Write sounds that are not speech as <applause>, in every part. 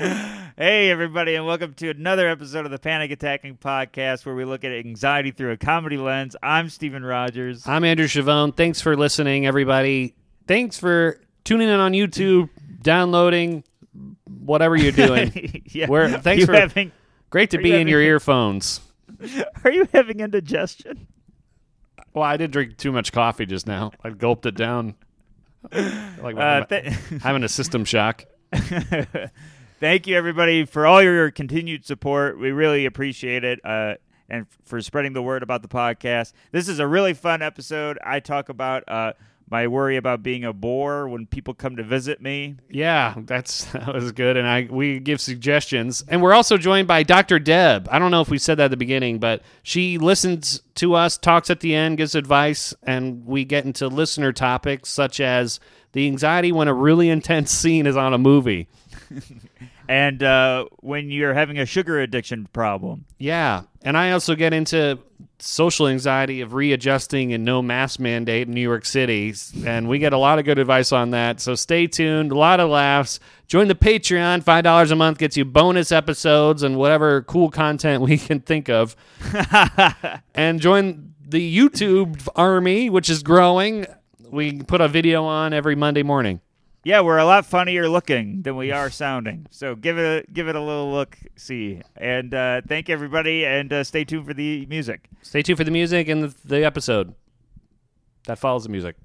Hey, everybody, and welcome to another episode of the Panic Attacking Podcast, where we look at anxiety through a comedy lens. I'm Steven Rogers. I'm Andrew Chavone. Thanks for listening, everybody. Thanks for tuning in on YouTube, downloading, whatever you're doing. <laughs> yeah. We're- thanks for- having, Great to be in your earphones. <laughs> Are you having indigestion? Well, I did drink too much coffee just now. I gulped it down. <laughs> Like Uh, th- having a system shock. Thank you, everybody, for all your continued support. We really appreciate it. Uh, and for spreading the word about the podcast. This is a really fun episode. I talk about uh, my worry about being a bore when people come to visit me. Yeah, that's <laughs> that was good, and I we give suggestions, and we're also joined by Dr. Deb. I don't know if we said that at the beginning, but she listens to us, talks at the end, gives advice, and we get into listener topics such as the anxiety when a really <laughs> intense scene is on a movie. <laughs> And uh, when you're having a sugar addiction problem. Yeah, and I also get into social anxiety of readjusting and no mask mandate in New York City, and we get a lot of good advice on that. So stay tuned, a lot of laughs. Join the Patreon, five dollars a month gets you bonus episodes and whatever cool content we <laughs> can think of, <laughs> and join the YouTube army, which is growing. We put a video on every Monday morning. Yeah, we're a lot funnier looking than we are sounding. So give it a, give it a little look, see, and uh, thank everybody, and uh, stay tuned for the music. Stay tuned for the music and the, the episode that follows the music.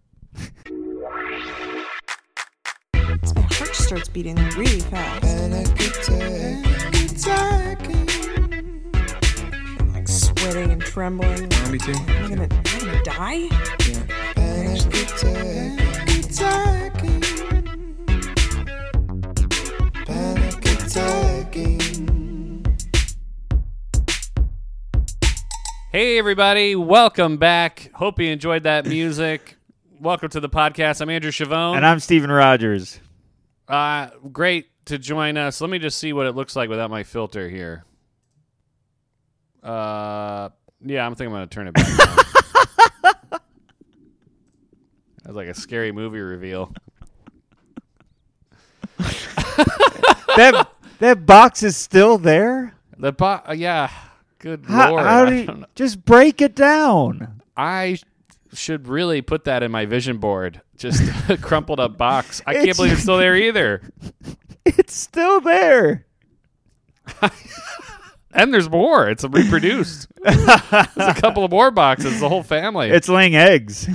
My heart starts beating really fast. I'm like sweating and trembling. Me too. Am I gonna, am I gonna die? Hey, everybody. Welcome back. Hope you enjoyed that music. Welcome to the podcast. I'm Andrew Chavone. And I'm Steven Rogers. uh, great to join us. Let me just see what it looks like without my filter here. Uh, yeah, I'm thinking I'm going to turn it back on. <laughs> That's like a scary movie reveal. That that box is still there. The bo- uh, yeah, good How, lord. how do you, just break it down? I should really put that in my vision board. Just <laughs> a crumpled up box. I It's- can't believe it's still there either. <laughs> It's still there. <laughs> And there's more. It's reproduced. there's a couple of more boxes. The whole family. It's laying eggs,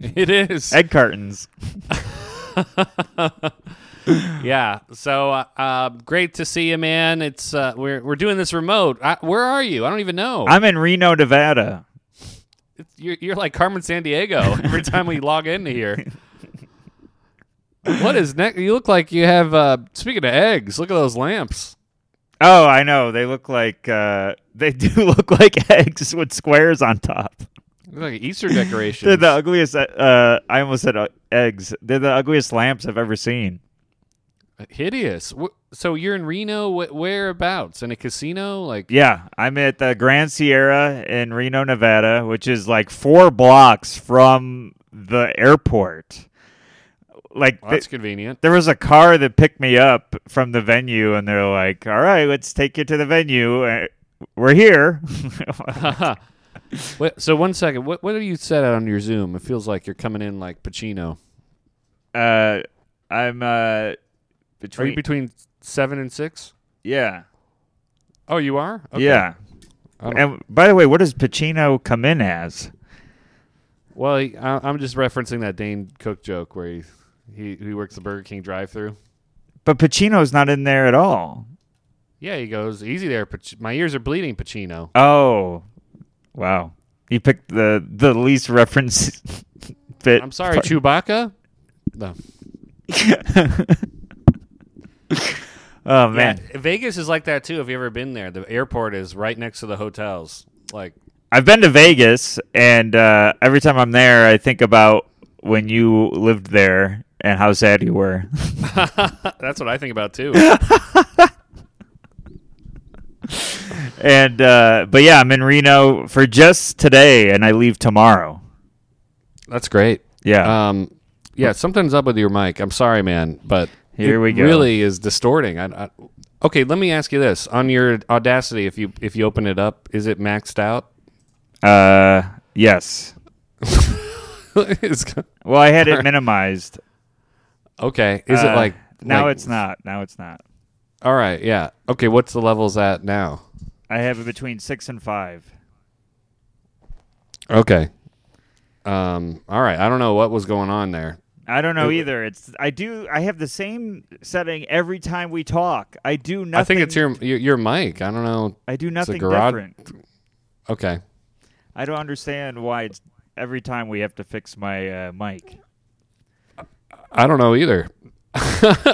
it is. egg cartons. <laughs> yeah. So uh, uh, great to see you, man. It's uh, we're we're doing this remote. I, where are you? I don't even know. I'm in Reno, Nevada. It's- you're, you're like Carmen Sandiego every <laughs> time we log into here. what is next? You look like you have. Uh, speaking of eggs, look at those lamps. Oh, I know. They look like uh, they <laughs> do look like eggs with squares on top. Look like Easter decorations. They're the ugliest. Uh, I almost said uh, eggs. They're the ugliest lamps I've ever seen. Hideous. So you're in Reno. Whereabouts? In a casino? Like Yeah, I'm at the Grand Sierra in Reno, Nevada, which is like four blocks from the airport. Like well, th- that's convenient. there was a car that picked me up from the venue, and they're like, "All right, let's take you to the venue. Uh, We're here." <laughs> <laughs> Wait, so one second. What what have you set out on your Zoom? It feels like you're coming in like Pacino. uh, I'm uh, Are between. you between seven and six? yeah, Oh, you are. Okay. yeah. And by the way, what does Pacino come in as? Well, he, I, I'm just referencing that Dane Cook joke where he he, he works the Burger King drive-through. But Pacino's not in there at all. Yeah, he goes easy there. Pac- my ears are bleeding, Pacino. Oh, wow! He picked the the least reference <laughs> bit. I'm sorry, Chewbacca. No. <laughs> <laughs> oh man, Yeah, Vegas is like that too. Have you ever been there? The airport is right next to the hotels. Like, I've been to Vegas, and uh, every time I'm there, I think about when you lived there and how sad you were. <laughs> that's what I think about too. <laughs> and uh, but yeah, I'm in Reno for just today, and I leave tomorrow. That's great. Yeah, Um, yeah, something's up with your mic. I'm sorry, man, but Here it we go. Really is distorting. I, I, Okay, let me ask you this: on your Audacity, if you if you open it up, is it maxed out? Uh, yes. <laughs> Well, I had it <laughs> minimized. okay, is it Uh, like now? like- it's not. Now it's not. all right? Yeah. Okay, what's the levels at now? I have it between six and five. Okay. Um. All right. I don't know what was going on there. I don't know It- either. It's I do. I have the same setting every time we talk. I do nothing. I think it's your, your your mic. I don't know. I do nothing garage- different. Okay. I don't understand why it's every time we have to fix my uh, mic. I don't know either. <laughs>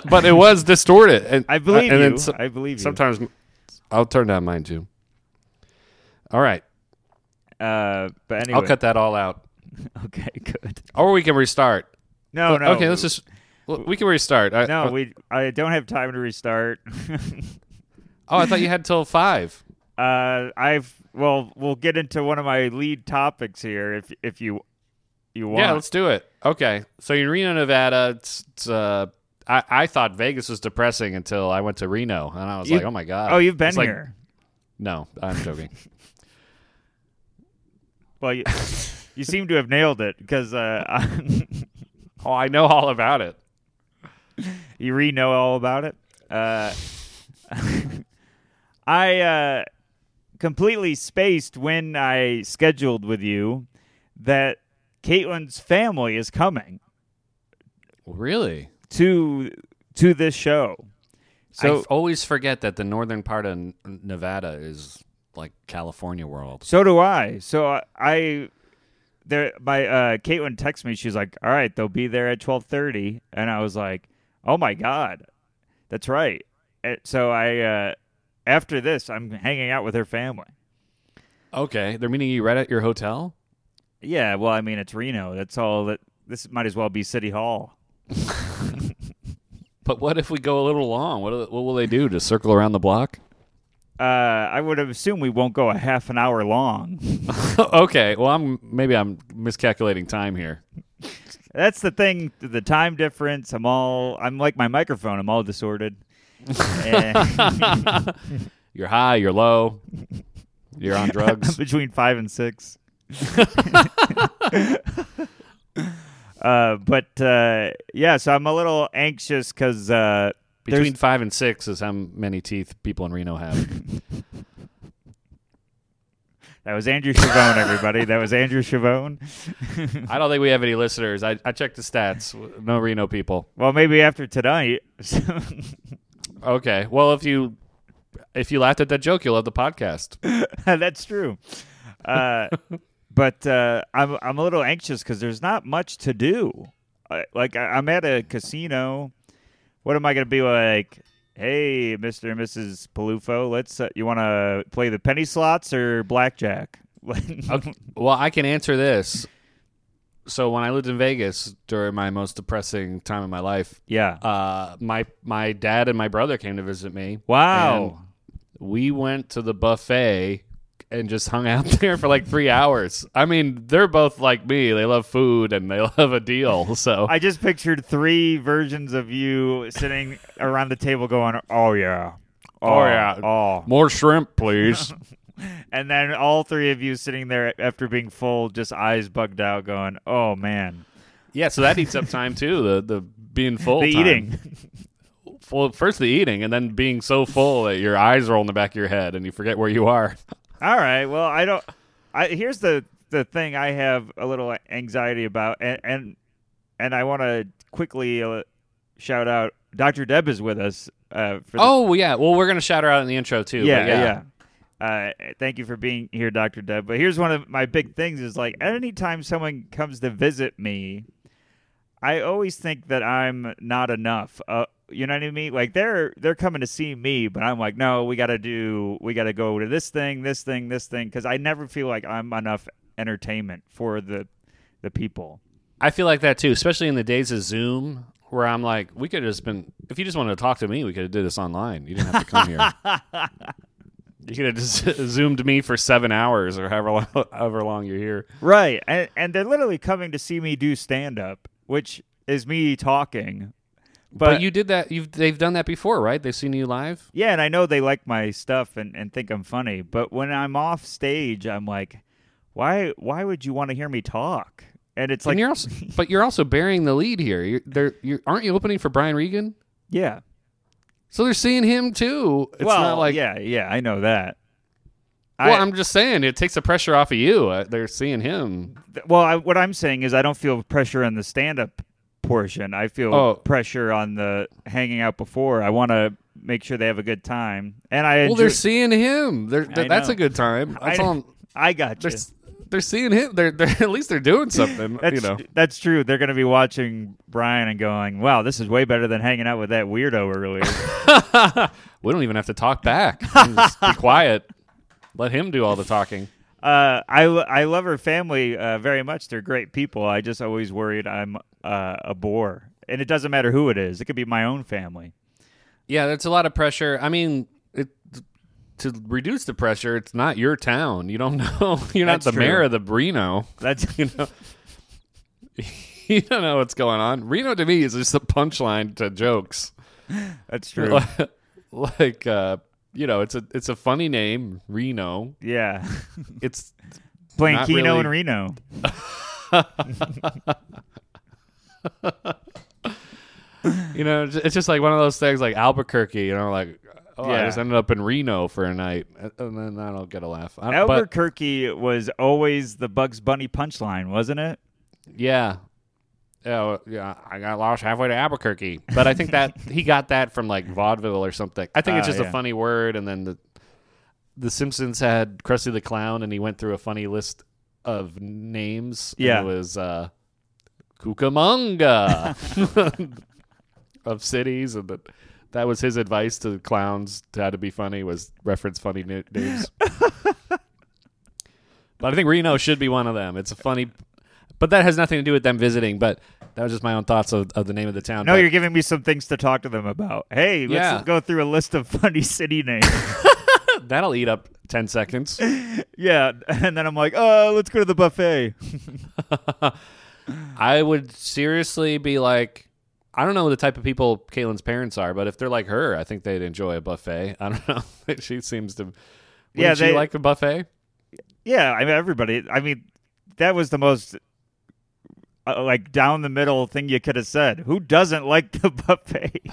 but it was distorted. And, <laughs> I believe and you. so- I believe you. sometimes I'll turn down mine too. All right. Uh, but anyway. I'll cut that all out. <laughs> Okay, good. Or we can restart. No, no. Okay, let's just we can restart. I, No, uh, we. I don't have time to restart. <laughs> Oh, I thought you had till 5. uh, I've. Well, we'll get into one of my lead topics here if if you you want. Yeah, let's do it. Okay. So in Reno, Nevada, it's, it's uh I, I thought Vegas was depressing until I went to Reno and I was You- like, "Oh my god." oh, you've been It's like- here. No, I'm joking. <laughs> <laughs> Well, you, you seem to have nailed it because uh, oh, I know all about it. you re know all about it. Uh, <laughs> I uh, completely spaced when I scheduled with you that Caitlin's family is coming Really? to to this show. So f- always forget that the northern part of N- Nevada is like California world. so do I. So I, I there my uh Caitlin texted me. She's like, "All right, they'll be there at twelve 30. and I was like, "Oh my god, that's right." Uh, So I uh after this, I'm hanging out with her family. Okay, they're meeting you right at your hotel. Yeah, well, I mean, it's Reno. That's all that. This might as well be City Hall. <laughs> But what if we go a little long? What what will they do? Just circle around the block? Uh, I would have assumed we won't go a half an hour long. <laughs> okay, well I'm maybe I'm miscalculating time here. That's the thing. The time difference. I'm all. I'm like my microphone. I'm all disordered. <laughs> <laughs> You're high, you're low, you're on drugs. between five and six. uh, but uh, yeah, so I'm a little anxious because uh, Between there's- five and six is how many teeth people in Reno have. <laughs> that was Andrew Chavone. Everybody, that was Andrew Chavone. I don't think we have any listeners. I, I checked the stats. No Reno people. well, maybe after tonight. <laughs> Okay. Well, if you if you laughed at that joke, you'll love the podcast. <laughs> That's true. Uh, but uh, I'm I'm a little anxious because there's not much to do. I, like I, I'm at a casino. What am I going to be like? Hey, Mister and Mrs. Palufo, let's. Uh, you want to play the penny slots or blackjack? <laughs> Okay. Well, I can answer this. So when I lived in Vegas during my most depressing time of my life, yeah. uh, my my dad and my brother came to visit me. Wow. we went to the buffet and just hung out <laughs> there for like three hours. I mean, they're both like me. They love food and they <laughs> love a deal. So I just pictured three versions of you sitting around the table going, "Oh yeah, Oh, oh yeah. oh," more shrimp, please. <laughs> and then all three of you sitting there after being full, just eyes bugged out, going, "Oh man." yeah, so that eats up time too. The the being full, the time. eating. Well, first the eating, and then being so full that your eyes roll in the back of your head and you forget where you are. All right. Well, I don't. I here's the the thing I have a little anxiety about, and and, and I want to quickly uh, shout out. Dr. Deb is with us. Uh, Oh yeah, well we're gonna shout her out in the intro too. yeah, yeah. yeah. Uh, thank you for being here, Dr. Deb. But here's one of my big things: is like anytime someone comes to visit me, I always think that I'm not enough. Uh, you know what I mean? Like they're they're coming to see me, but I'm like, no, we got to do, we got to go to this thing, this thing, this thing, because I never feel like I'm enough entertainment for the the people. I feel like that too, especially in the days of Zoom, where I'm like, we could have just been. If you just wanted to talk to me, we could have did this online. You didn't have to come here. <laughs> You could have just <laughs> zoomed me for seven hours or however long, however long you're here. Right, and and they're literally coming to see me do stand up, which is me talking. But, you did that. You've they've done that before, right? They've seen you live. Yeah, and I know they like my stuff and, and think I'm funny, but when I'm off stage, I'm like, why why would you want to hear me talk? And it's like, and you're also, <laughs> but you're also bearing the lead here. You're, they're, you're, aren't you opening for Brian Regan? yeah. So they're seeing him too. It's well, not like yeah, yeah, I know that. Well, I, I'm just saying it takes the pressure off of you. Uh, they're seeing him. th- well, I, what I'm saying is I don't feel pressure on the stand-up portion. I feel Oh. pressure on the hanging out before. I want to make sure they have a good time, and I Well, enjoy- they're seeing him. They're, that's a good time. That's I, all. I'm- <laughs> I got They're, you. they're seeing him. They're, they're <laughs> at least they're doing something. That's you know. that's true. They're going to be watching Brian and going, "Wow, this is way better than hanging out with that weirdo earlier." <laughs> we don't even have to talk back. Just be quiet. Let him do all the talking. Uh, I I love her family uh, very much. They're great people. I just always worried I'm uh, a bore, and it doesn't matter who it is. It could be my own family. Yeah, that's a lot of pressure. I mean, it, to reduce the pressure, it's not your town. You don't <laughs> know. You're not the true. mayor of the Reno. That's <laughs> You know. <laughs> you don't know what's going on. Reno to me is just a punchline to jokes. that's true. like uh you know, it's a it's a funny name, Reno. yeah, It's Keno really. and Reno. You know, it's just like one of those things like Albuquerque, you know, like oh, I Yeah. just ended up in Reno for a night, and then I don't get a laugh. I, but Albuquerque was always the Bugs Bunny punchline, wasn't it? yeah, yeah, yeah, I got lost halfway to Albuquerque, but I think that he got that from like vaudeville or something. I think it's Ah, just yeah. a funny word, and then the the Simpsons had Krusty the Clown, and he went through a funny list of names. and Yeah. it was uh, Cucamonga <laughs> of cities, and that that was his advice to clowns to how to be funny was reference funny na- names. <laughs> but I think Reno should be one of them. It's a funny, but that has nothing to do with them visiting. But that was just my own thoughts of, of the name of the town. No, But- you're giving me some things to talk to them about. Hey, let's Yeah. go through a list of <laughs> funny city names. that'll eat up ten seconds. yeah, and then I'm like, oh, let's go to the buffet. I would seriously be like, I don't know the type of people Caitlin's parents are, but if they're like her, I think they'd enjoy a buffet. <laughs> I don't know. <laughs> she seems to. Yeah, Yeah, she they- like a buffet. Yeah, I mean everybody. I mean, that was the most uh, like down the middle thing you could have said. Who doesn't like the <laughs> buffet?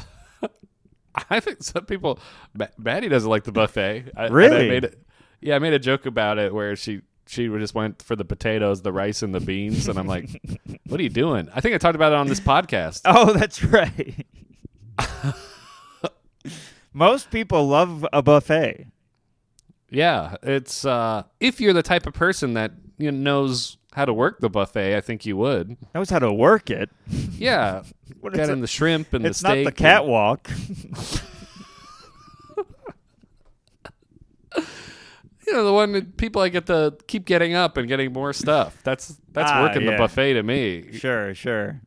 I think some people. Ma- Maddie doesn't like the buffet. I, and I Really? made it, yeah, I made a joke about it where she she just went for the potatoes, the rice, and the beans, and I'm like, "What are you doing?" I think I talked about it on this podcast. <laughs> Oh, that's right. <laughs> Most people love a buffet. Yeah, it's uh, if you're the type of person that you know, knows how to work the buffet, I think you would. Knows how to work it. Yeah, <laughs> What get is in it? the shrimp and It's the not steak. the catwalk. You know, the one that people I get to keep getting up and getting more stuff. That's that's Ah, working the buffet to me. sure, sure.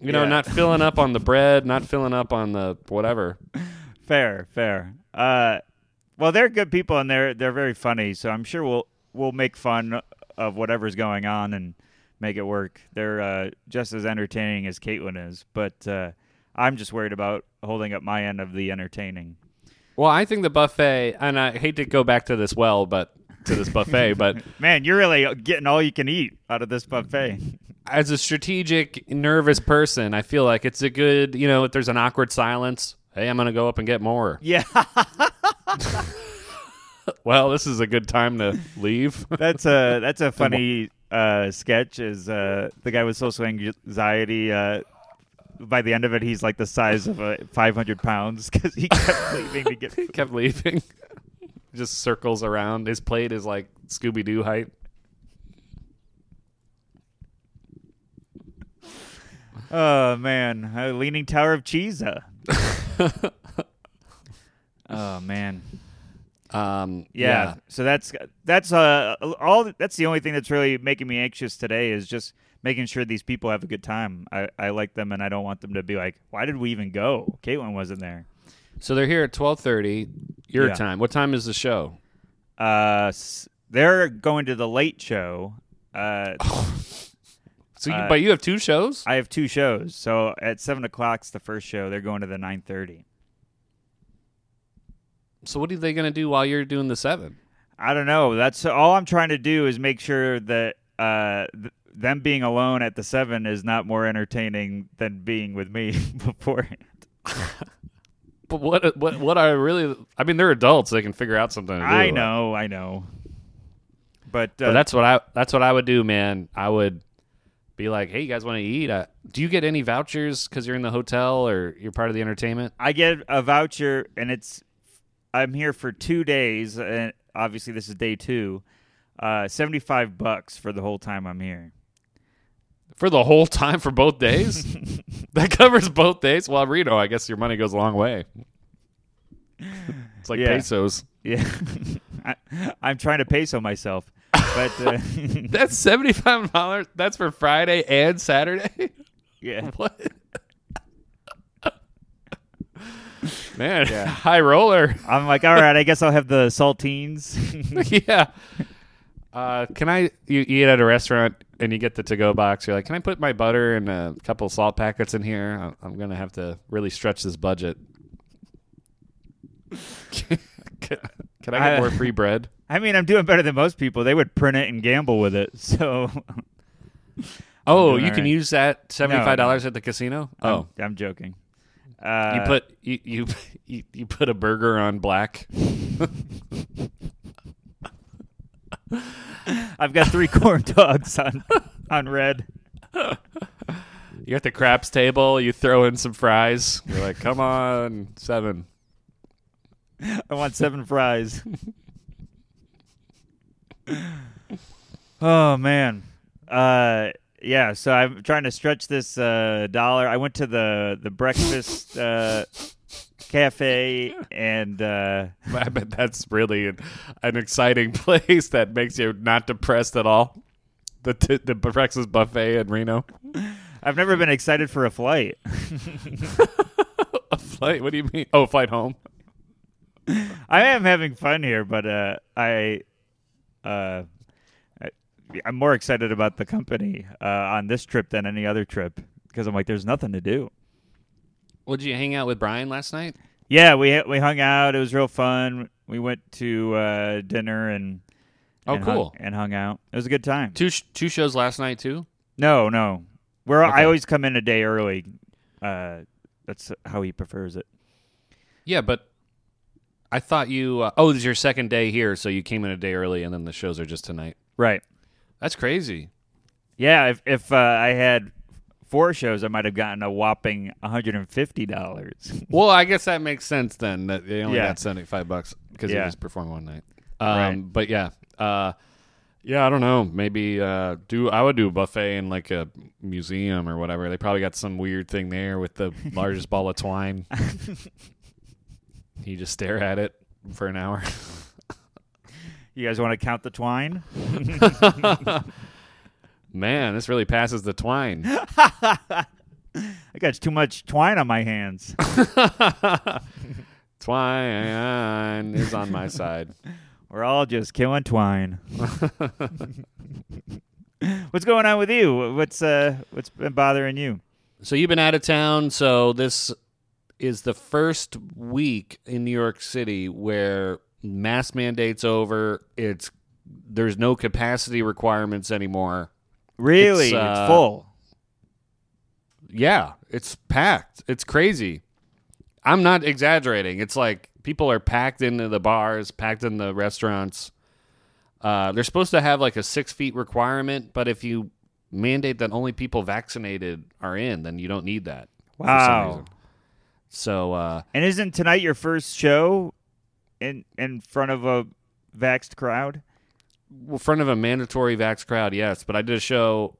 You know, Yeah. not filling up on the bread, not <laughs> filling up on the whatever. Fair, fair. Uh, well, they're good people and they're they're very funny. So I'm sure we'll we'll make fun of whatever's going on and make it work. They're uh, just as entertaining as Caitlin is, but uh, I'm just worried about holding up my end of the entertaining. Well, I think the buffet, and I hate to go back to this well, but to this buffet, <laughs> but Man, you're really getting all you can eat out of this buffet. as a strategic, nervous person, I feel like it's a good, you know, if there's an awkward silence, hey, I'm going to go up and get more. <laughs> Yeah, <laughs> Well, this is a good time to leave. that's a that's a funny uh, sketch. Is uh, the guy with social anxiety? Uh, by the end of it, he's like the size of a 500 pounds <laughs> because he kept <laughs> leaving to get food. kept leaving. <laughs> Just circles around. His plate is like Scooby Doo height. Oh man, a leaning tower of cheese. oh man, Um, yeah. So that's that's uh all. That's the only thing that's really making me anxious today is just making sure these people have a good time. I I like them and I don't want them to be like, why did we even go? Caitlin wasn't there. So they're here at twelve thirty your Yeah. time. What time is the show? Uh, s- they're going to the late show. Uh, <laughs> So, you, Uh, but you have two shows. I have two shows. So at seven o'clock's the first show. They're going to the nine thirty. So what are they going to do while you're doing the seven? I don't know. That's all I'm trying to do is make sure that uh, th- them being alone at the seven is not more entertaining than being with me <laughs> beforehand. <laughs> But what what what I really I mean they're adults they can figure out something. I know, I know. But, uh, But that's what I that's what I would do, man. I would be like, "Hey, you guys want to eat? Uh, do you get any vouchers cuz you're in the hotel or you're part of the entertainment?" I get a voucher, and it's I'm here for two days, and obviously this is day two. Uh, Seventy five bucks for the whole time I'm here. For the whole time for both days? <laughs> that covers both days. Well, Reno, I guess your money goes a long way. It's like Yeah. pesos. Yeah, <laughs> I, I'm trying to peso myself, but uh, <laughs> That's $75. That's for Friday and Saturday? yeah, What? Man, Yeah. high roller. I'm like, all right, I guess I'll have the saltines. yeah. Uh, can I? You eat at a restaurant and you get the to-go box. You're like, can I put my butter and a couple salt packets in here? I'm- I'm gonna have to really stretch this budget. <laughs> can, can I get I- more free bread? I mean, I'm doing better than most people. They would print it and gamble with it. So, <laughs> Oh, you can right. use that seventy-five dollars at the casino. Oh, I'm, I'm joking. Uh, you put you, you <laughs> you you put a burger on black. I've got three <laughs> corn dogs on on red. You're at the craps table. You throw in some fries. You're like, come on, seven. I want seven fries. <laughs> oh man. Uh yeah, so I'm trying to stretch this uh dollar. I went to the the breakfast uh cafe <laughs> and uh I bet that's really an, an exciting <laughs> place that makes you not depressed at all. The t- the breakfast buffet in Reno. I've never been excited for a flight. <laughs> A flight? What do you mean? Oh, flight home. I am having fun here, but uh I uh I, I'm more excited about the company uh on this trip than any other trip because I'm like there's nothing to do. Well, did you hang out with Brian last night? Yeah, we we hung out. It was real fun. We went to uh, dinner and Oh, and hung- cool. and hung out. It was a good time. Two sh- two shows last night too. No, no, we're Okay. I always come in a day early. Uh, that's how he prefers it. Yeah, but I thought you. Uh, oh, this is your second day here, so you came in a day early, and then the shows are just tonight. Right. That's crazy. Yeah. If if uh, I had four shows, I might have gotten a whopping one hundred and fifty dollars. <laughs> Well, I guess that makes sense then. That they only Yeah. got seventy five bucks because you Yeah. just performed one night. Um, Right. But yeah, uh, yeah, I don't know. Maybe uh, do I would do a buffet in like a museum or whatever. They probably got some weird thing there with the <laughs> largest ball of twine. you just stare at it for an hour. <laughs> you guys want to count the twine? Man, this really passes the twine. <laughs> I got too much twine on my hands. <laughs> twine is on my side. <laughs> We're all just killing twine. What's going on with you? What's uh what's been bothering you? So you've been out of town. So this is the first week in New York City where mask mandates over. It's there's no capacity requirements anymore. Really? It's, It's, uh, full. Yeah, it's packed. It's crazy. I'm not exaggerating. It's like people are packed into the bars, packed in the restaurants. Uh, they're supposed to have like a six feet requirement, but if you mandate that only people vaccinated are in, then you don't need that. Wow. So uh, And isn't tonight your first show in in front of a vaxxed crowd? In front of a mandatory vax crowd, yes. But I did a show.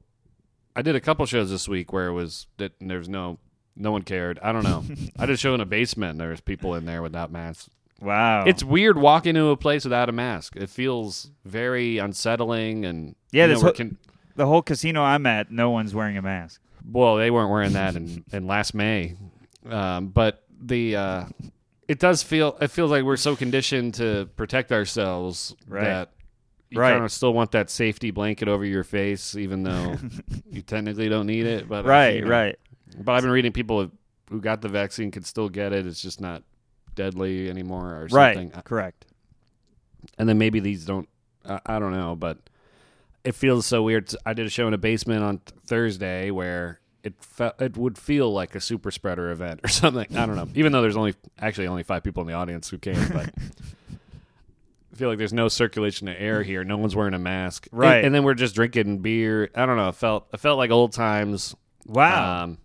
I did a couple shows this week where it was that there's no no one cared. I don't know. <laughs> I did a show in a basement. and There people in there without masks. Wow. It's weird walking into a place without a mask. It feels very unsettling and Yeah, you know, whole- con- the whole casino I'm at, no one's wearing a mask. well, they weren't wearing that in, in last May, um, but the uh, it does feel it feels like we're so conditioned to protect ourselves Right. that you Right. kind of still want that safety blanket over your face, even though <laughs> you technically don't need it. But uh, right, you know. right. But I've been reading people who got the vaccine could still get it. It's just not deadly anymore or Right. something. Correct. And then maybe these don't. I I don't know, but it feels so weird. I did a show in a basement on th- Thursday where it fe- it would feel like a super spreader event or <laughs> something. I don't know. Even though there's only actually only five people in the audience who came, but <laughs> feel like there's no circulation of air here. No one's wearing a mask, And- Right. And, then we're just drinking beer. I don't know. It felt it felt like old times. Wow. Um,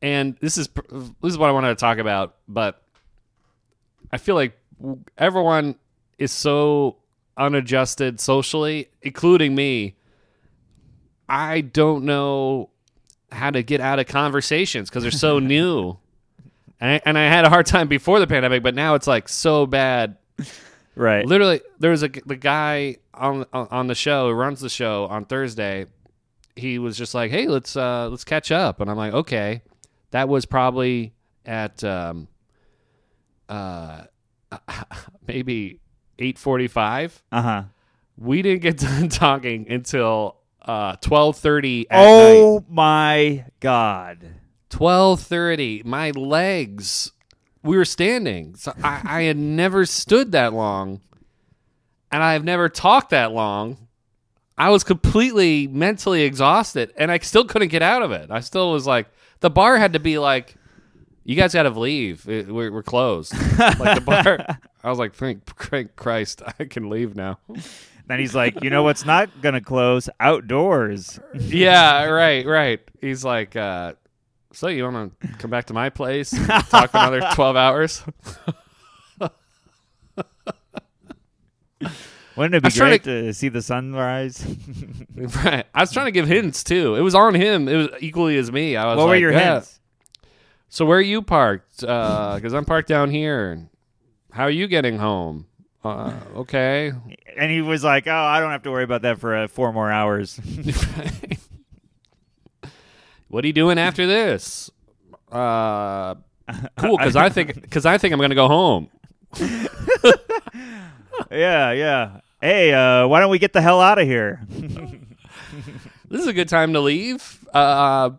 and this is this is what I wanted to talk about, but I feel like everyone is so unadjusted socially, including me. I don't know how to get out of conversations because they're so <laughs> new. And I, and I had a hard time before the pandemic, but now it's like so bad. Right. Literally, there was a the guy on on the show who runs the show on Thursday. He was just like, "Hey, let's uh let's catch up," and I'm like, "Okay." That was probably at um uh <laughs> maybe eight forty five. Uh huh. We didn't get <laughs> done talking until uh twelve thirty at night. Oh my God. Twelve thirty. My legs. We were standing. So I, I had never stood that long, and I have never talked that long. I was completely mentally exhausted, and I still couldn't get out of it. I still was like, the bar had to be like, "You guys got to leave. It- We're, we're closed." like the bar. I was like, "Thank, thank Christ, I can leave now." Then he's like, you know what's not gonna close? Outdoors. yeah, right, right. He's like, uh, so you want to come back to my place, and talk for another <laughs> twelve hours? <laughs> Wouldn't it be great to... see the sunrise? <laughs> right. I was trying to give hints too. It was on him. It was equally as me. I was what were your yeah. hints? So where are you parked? Because I'm parked down here. How are you getting home? Uh, okay. And he was like, "Oh, I don't have to worry about that for uh, four more hours." What are you doing after this? Uh, <laughs> cool. Because I think because I think I'm gonna go home. <laughs> yeah, yeah. Hey, uh, why don't we get the hell out of here? <laughs> This is a good time to leave. Uh,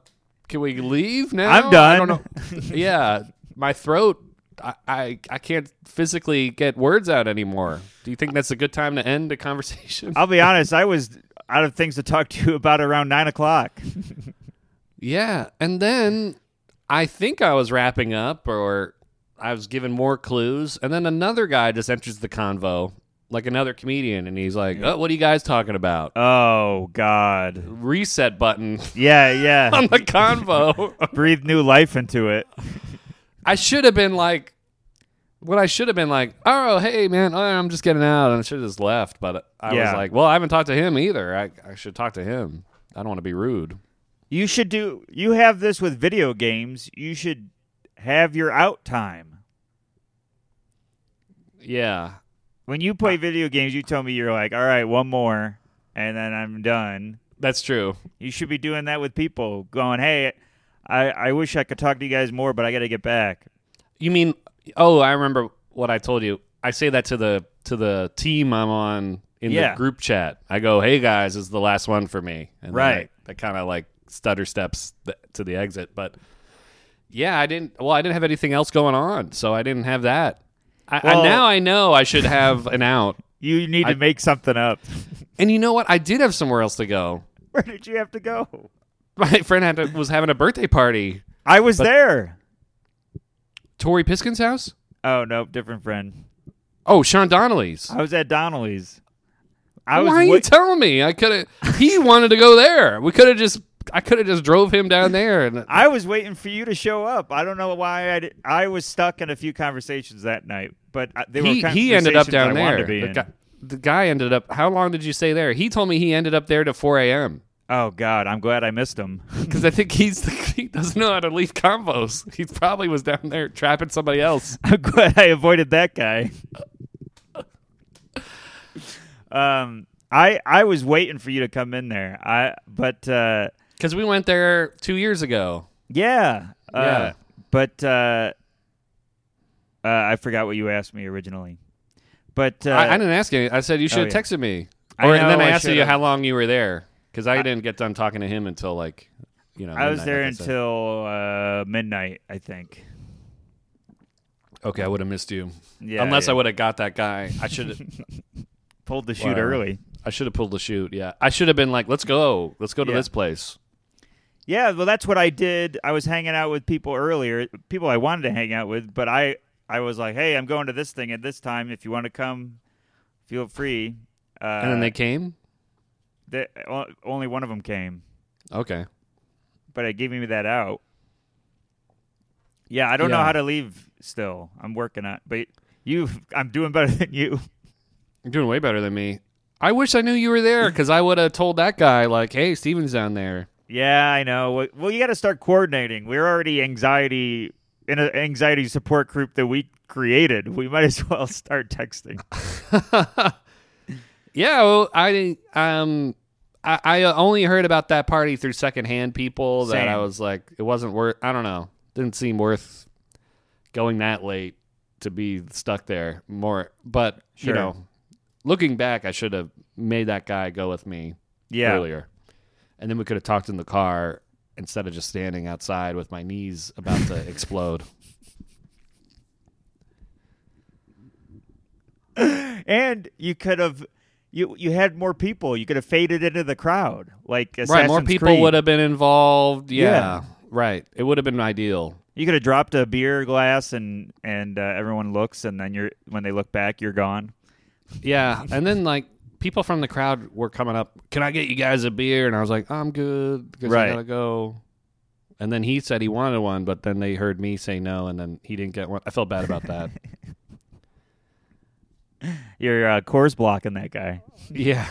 can we leave now? I'm I done. don't know. yeah, my throat. I, I I can't physically get words out anymore. Do you think that's a good time to end a conversation? I'll be honest. I was out of things to talk to you about around nine o'clock. Yeah, and then I think I was wrapping up, or I was given more clues, and then another guy just enters the convo, like another comedian, and he's like, "Oh, what are you guys talking about?" Oh God. Reset button Yeah, yeah. <laughs> on the convo. <laughs> Breathe new life into it. <laughs> I should have been like, what I should have been like, oh, hey, man, oh, I'm just getting out. And I should have just left. But I was Yeah. like, well, I haven't talked to him either. I, I should talk to him. I don't want to be rude. You should do. You have this with video games. You should have your out time. Yeah. When you play video games, you tell me you're like, all right, one more, and then I'm done. That's true. You should be doing that with people, going, hey, I, I wish I could talk to you guys more, but I got to get back. You mean, oh, I remember what I told you. I say that to the to the team I'm on in Yeah. the group chat. I go, hey, guys, this is the last one for me. And Right. I, I kind of like stutter steps th- to the exit. But yeah, I didn't, well, I didn't have anything else going on. So I didn't have that. I, I, now I know I should have an out. <laughs> You need to make something up. <laughs> And you know what? I did have somewhere else to go. <laughs> Where did you have to go? My friend had to, was having a birthday party. I was there. Tori Piskin's house? Oh no, different friend. Oh, Sean Donnelly's. I was at Donnelly's. I was Why are you wait- telling me? I could have. He wanted to go there. We could have just. I could have just drove him down there. And <laughs> I was waiting for you to show up. I don't know why I did, I was stuck in a few conversations that night, but I- they were he he ended up down there. The guy, the guy ended up. How long did you stay there? He told me he ended up there to 4 a.m. Oh God, I'm glad I missed him. <laughs> Because I think he's the, <laughs> he doesn't know how to leave combos. He probably was down there trapping somebody else. I'm glad I avoided that guy. um, I I was waiting for you to come in there. I but uh, Because we went there two years ago. yeah, uh, Yeah. But uh, uh, I forgot what you asked me originally. But uh, I, I didn't ask you. I said you should oh, have yeah. texted me. I Or and then I I asked you should've. how long you were there because I, didn't get done talking to him until like you know. I was there I until uh, midnight, I think. Okay, I would have missed you. Yeah, Unless yeah. I would have got that guy. I <laughs> should have pulled the chute early. I should have pulled the chute. Yeah, I should have been like, let's go, let's go to Yeah. this place. Yeah, well, that's what I did. I was hanging out with people earlier, people I wanted to hang out with, but I I was like, hey, I'm going to this thing at this time. If you want to come, feel free. Uh, and then they came. the- o- only one of them came, Okay. but it gave me that out. Yeah, I don't know how to leave. Still, I'm working on. But you, I'm doing better than you. You're doing way better than me. I wish I knew you were there because I would have told that guy like, "Hey, Steven's down there." Yeah, I know. Well- you got to start coordinating. We're already anxiety in an anxiety support group that we created. We might as well <laughs> start texting. <laughs> Yeah, well, I um, I, I only heard about that party through secondhand people that I was like, it wasn't worth. I don't know, didn't seem worth going that late to be stuck there. More, but you know, looking back, I should have made that guy go with me Yeah. earlier, and then we could have talked in the car instead of just standing outside with my knees about to <laughs> explode. And you could have you you had more people. You could have faded into the crowd. Like right, more people Creed. would have been involved. Yeah, Yeah. right. It would have been ideal. You could have dropped a beer glass and and uh, everyone looks and then you're when they look back you're gone. Yeah, and then like people from the crowd were coming up. Can I get you guys a beer? And I was like, I'm good because I Right. gotta go. And then he said he wanted one, but then they heard me say no, and then he didn't get one. I felt bad about that. <laughs> You're uh, course blocking that guy. <laughs> yeah.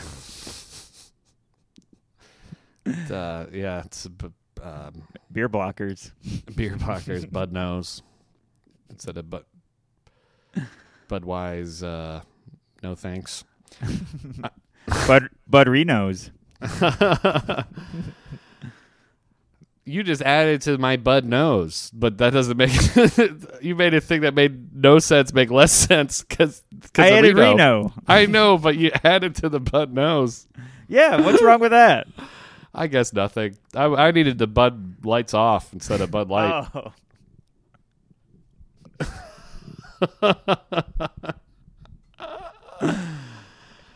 Uh, yeah, it's um, Beer blockers. beer blockers, <laughs> Bud knows instead of Bud Budweiser. Uh, no thanks. <laughs> Bud Bud Reno's. <laughs> you just added to my bud nose, but that doesn't make <laughs> you made a thing that made no sense make less sense because I added Reno. I know, but you added to the bud nose. Yeah, what's wrong with that? I guess nothing. I, I needed the bud lights off instead of Bud Light. Oh.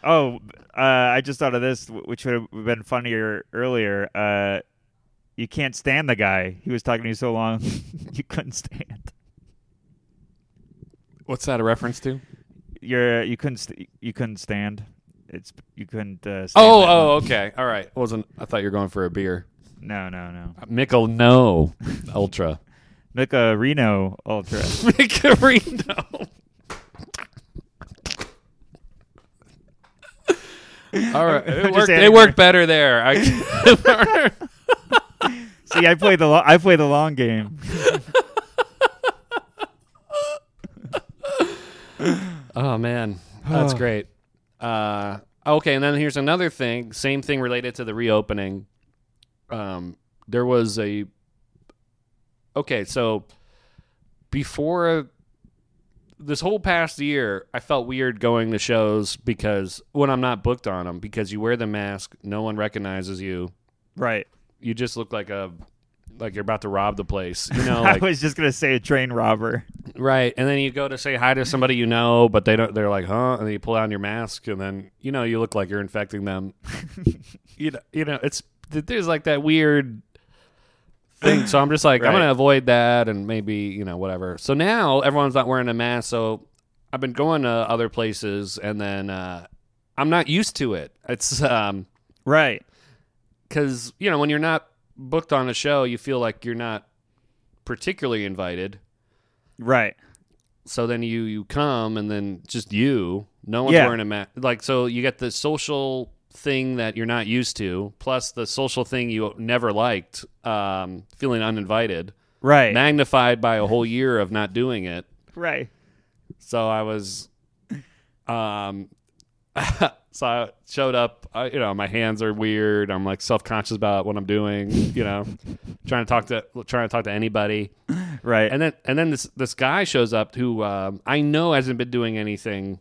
Oh, uh, I just thought of this, which would have been funnier earlier. Uh, you can't stand the guy. He was talking to you so long, <laughs> you couldn't stand. What's that a reference to? You're you couldn't st- you couldn't stand. It's you couldn't. Uh, stand Oh, oh, long. okay, all right. Wasn't I thought you were going for a beer? no, no, no. Mickle, no, <laughs> Ultra. Make a Reno Ultra. <laughs> Micarino. All right, it <laughs> worked. It worked better there. I, <laughs> See, I play the lo- I play the long game. <laughs> oh man, that's great. Uh, okay, and then here's another thing. Same thing related to the reopening. Um, there was a. Okay, so before this whole past year, I felt weird going to shows because when I'm not booked on them, because you wear the mask, no one recognizes you. Right. You just look like a like you're about to rob the place. You <laughs> know, I like was just gonna say a train robber. right. And then you go to say hi to somebody you know, but they don't. They're like, huh? And then you pull down your mask, and then you know you look like you're infecting them. <laughs> you know, you know, it's there's like that weird thing. So I'm just like, I'm gonna avoid that, and maybe you know whatever. So now everyone's not wearing a mask. So I've been going to other places, and then uh, I'm not used to it. It's um Right. because you know when you're not booked on a show, you feel like you're not particularly invited. Right. So then you you come and then just you, no one's Yeah. wearing a mask. Like so, you get the social thing that you're not used to, plus the social thing you never liked, um, feeling uninvited, Right. magnified by a whole year of not doing it. right. So I was, um, <laughs> so I showed up. I, you know, my hands are weird. I'm like self conscious about what I'm doing. You know, trying to talk to trying to talk to anybody. Right. And then and then this this guy shows up who um, I know hasn't been doing anything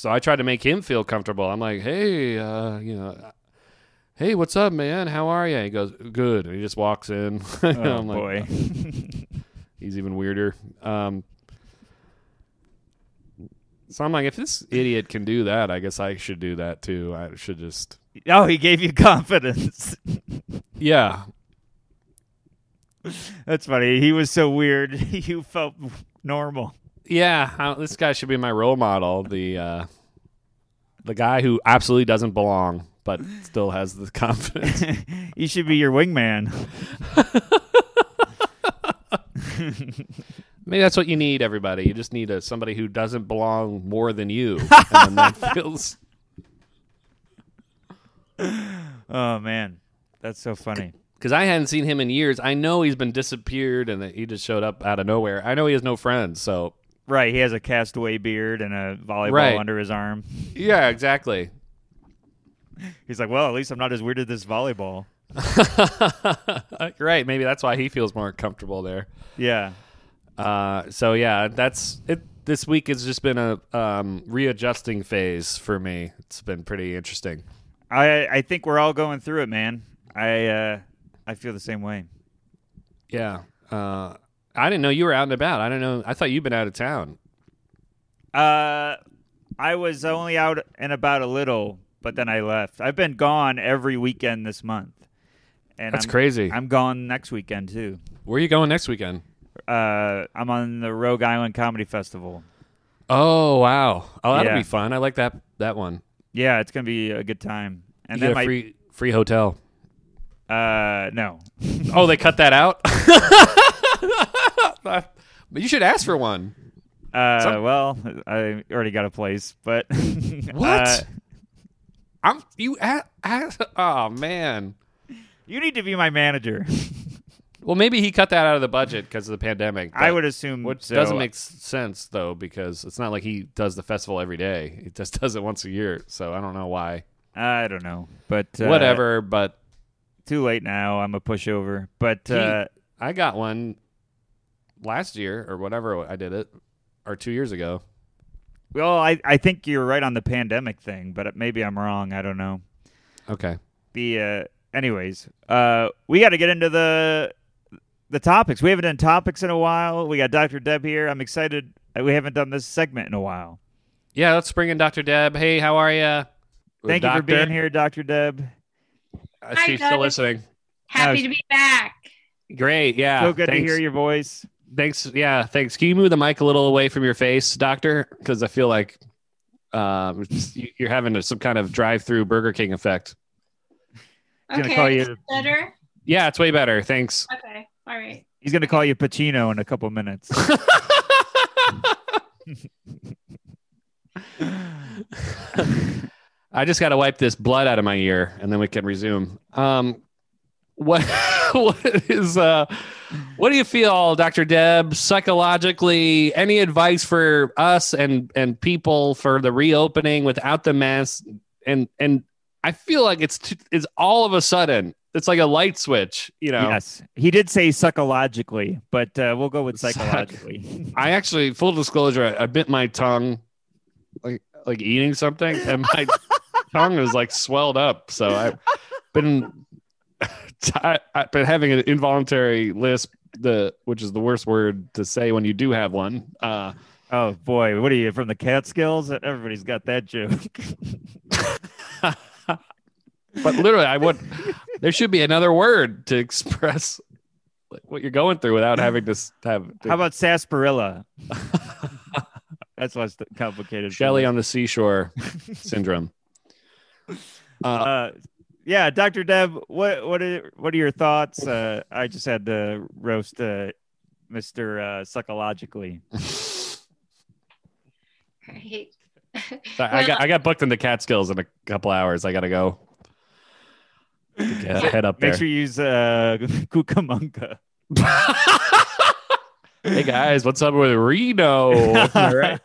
so I tried to make him feel comfortable. I'm like, hey, uh, you know, hey, what's up, man? How are you? He goes, good. And he just walks in. <laughs> Oh I'm like, boy. <laughs> he's even weirder. Um, so I'm like, if this idiot can do that, I guess I should do that too. I should just, oh, he gave you <laughs> confidence. yeah, That's funny. He was so weird. you felt normal. Yeah. I- this guy should be my role model. The uh, the guy who absolutely doesn't belong, but still has the <laughs> confidence. <laughs> he should be your wingman. <laughs> Maybe that's what you need, everybody. You just need a somebody who doesn't belong more than you, and then that feels. Oh man, that's so funny. Because I hadn't seen him in years. I know he's been disappeared, and that he just showed up out of nowhere. I know he has no friends, so Right, he has a castaway beard and a volleyball Right. under his arm. yeah, exactly. <laughs> He's like, well, at least I'm not as weird as this volleyball. <laughs> right. Maybe that's why he feels more comfortable there. Yeah. Uh, so yeah, that's it. This week has just been a um, readjusting phase for me. It's been pretty interesting. I I think we're all going through it, man. I uh I feel the same way. Yeah. Uh, I didn't know you were out and about. I don't know. I thought you'd been out of town. Uh I was only out and about a little, but then I left. I've been gone every weekend this month. And That's I'm, crazy. I'm gone next weekend too. Where are you going next weekend? Uh I'm on the Rogue Island Comedy Festival. Oh wow! Oh, that'll Yeah. be fun. I like that that one. Yeah, it's going to be a good time. And you then my free free hotel. uh no. Oh, they cut that out. <laughs> but you should ask for one. Uh, Some- well, I already got a place, but <laughs> What? uh, I'm you. A, a, oh man. you need to be my manager. <laughs> Well, maybe he cut that out of the budget because of the pandemic. I would assume Which so. doesn't make sense though, because it's not like he does the festival every day. He just <laughs> does it once a year. So I don't know why. I don't know, but uh, Whatever. But Too late now. I'm a pushover, but He- uh, I got one last year or whatever I did it, or two years ago. well, I I think you're right on the pandemic thing, but maybe I'm wrong. I don't know. Okay. The uh, anyways, uh, we got to get into the the topics. We haven't done topics in a while. We got Dr. Deb here. I'm excited. uh, We haven't done this segment in a while. Yeah, let's bring in Dr. Deb. Hey, how are you? Thank you for being here, Dr. Deb. I Hi, see still listening. Happy Uh, to be back. Great. Yeah. so good thanks. to hear your voice. Thanks. Yeah. Thanks. Can you move the mic a little away from your face, doctor? Because I feel like um, you- you're having a, some kind of drive-through Burger King effect. He's gonna Okay, call you. better. Yeah, it's way better. Thanks. Okay, all right. He's gonna call you Pacino in a couple minutes. <laughs> I just got to wipe this blood out of my ear, and then we can resume. Um, what <laughs> what is uh, what do you feel, Doctor Deb, psychologically? Any advice for us and and people for the reopening without the mask? And and I feel like it's t- it's all of a sudden it's like a light switch, you know. Yes, he did say psychologically, but uh, we'll go with Psych- psychologically. I actually, full disclosure, I, I bit my tongue, like like eating something, and my <laughs> tongue is like swelled up. So I've been I, I've been having an involuntary lisp, the which is the worst word to say when you do have one. Uh, oh boy, what are you from the Catskills? Everybody's got that joke. <laughs> but literally, I would. There should be another word to express what you're going through without having to have. How about sarsaparilla? <laughs> That's what's the complicated. Shelley on the seashore syndrome? <laughs> Uh, Uh, yeah, Doctor Deb, what what are what are your thoughts? Uh, I just had to roast uh, Mister uh, psychologically. Right. I, <laughs> I got I got booked in the Catskills in a couple hours. I gotta go. Get- head up there. Make sure you use uh, <laughs> Cucamonga. <laughs> hey guys, what's up with Reno? All right.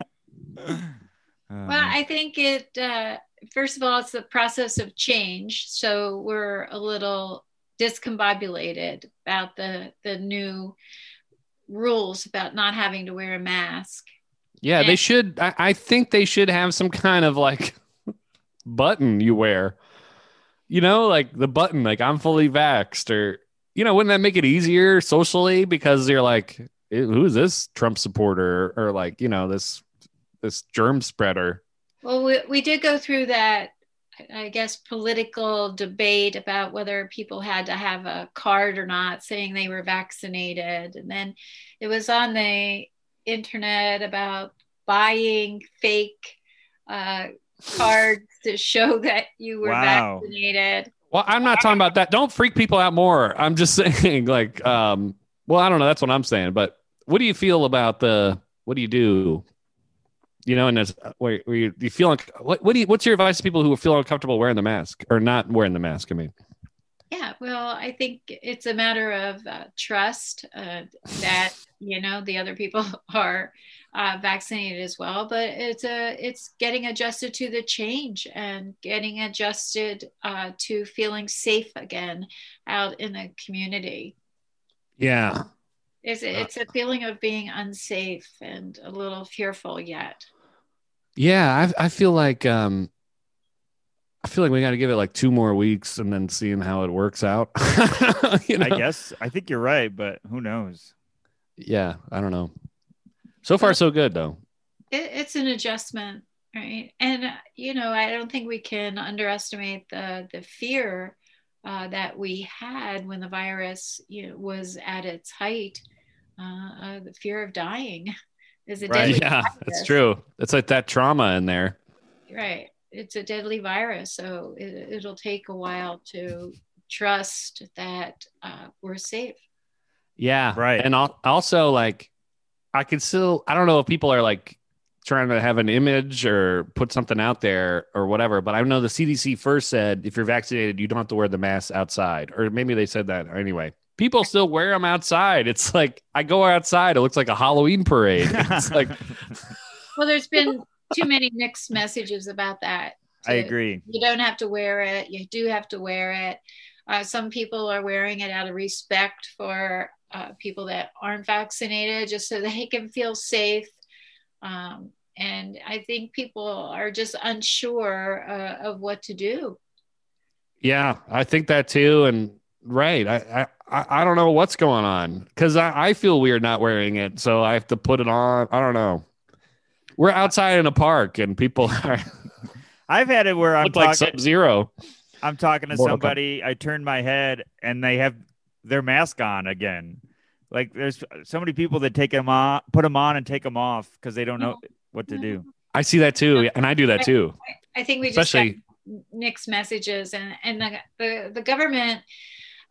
Um, Well, I think it. Uh, first of all, it's the process of change. So we're a little discombobulated about the the new rules about not having to wear a mask. Yeah, they should. I, I think they should have some kind of like button you wear. You know, like the button, like I'm fully vaxxed, or you know, wouldn't that make it easier socially? Because you're like, "Eh, who's this Trump supporter, or like, you know, this this germ spreader. Well, we, we did go through that, I guess, political debate about whether people had to have a card or not saying they were vaccinated. And then it was on the internet about buying fake uh, cards to show <laughs> that you were Wow. vaccinated. Well, I'm not talking about that. Don't freak people out more. I'm just <laughs> saying, like, um, well, I don't know. That's what I'm saying. But what do you feel about the? What do you do? You know, and as where, where you, you feel like what? What do you? What's your advice to people who feel uncomfortable wearing the mask or not wearing the mask? I mean, Yeah, well, I think it's a matter of uh, trust uh, that you know the other people <laughs> are uh, vaccinated as well, but it's a it's getting adjusted to the change and getting adjusted uh, to feeling safe again out in the community. yeah, It's it's a feeling of being unsafe and a little fearful yet. Yeah. I I feel like um, I feel like we got to give it like two more weeks and then seeing how it works out. <laughs> you know? I guess I think you're right, but who knows? Yeah, I don't know. So far, so good though. it, it's an adjustment right and uh, you know i don't think we can underestimate the the fear uh, that we had when the virus you know, was at its height uh, uh, the fear of dying is a Right. deadly Yeah, virus. that's true. It's like that trauma in there. right it's a deadly virus so it, it'll take a while to trust that uh, we're safe Yeah. Right. And al- also, like, I could still, I don't know if people are like trying to have an image or put something out there or whatever, but I know the CDC first said if you're vaccinated, you don't have to wear the mask outside. Or maybe they said that anyway. People still wear them outside. It's like I go outside, it looks like a Halloween parade. <laughs> It's like, <laughs> well there's been too many mixed messages about that I agree. you don't have to wear it you do have to wear it uh, some people are wearing it out of respect for uh, people that aren't vaccinated just so <laughs> they can feel safe um, and i think people are just unsure uh, of what to do yeah, I think that too. And right, I, I, I don't know what's going on because I, I feel weird not wearing it. So I have to put it on. I don't know. We're outside in a park and people <laughs> are I've had it where I'm look like talking. Sub Zero. I'm talking to Mortal Kombat. somebody. I turn my head and they have their mask on again. Like there's so many people that take them on, put them on, and take them off because they don't know what to do. I see that too, and I do that too. i think we just Especially, got mixed messages and, and the, the, the government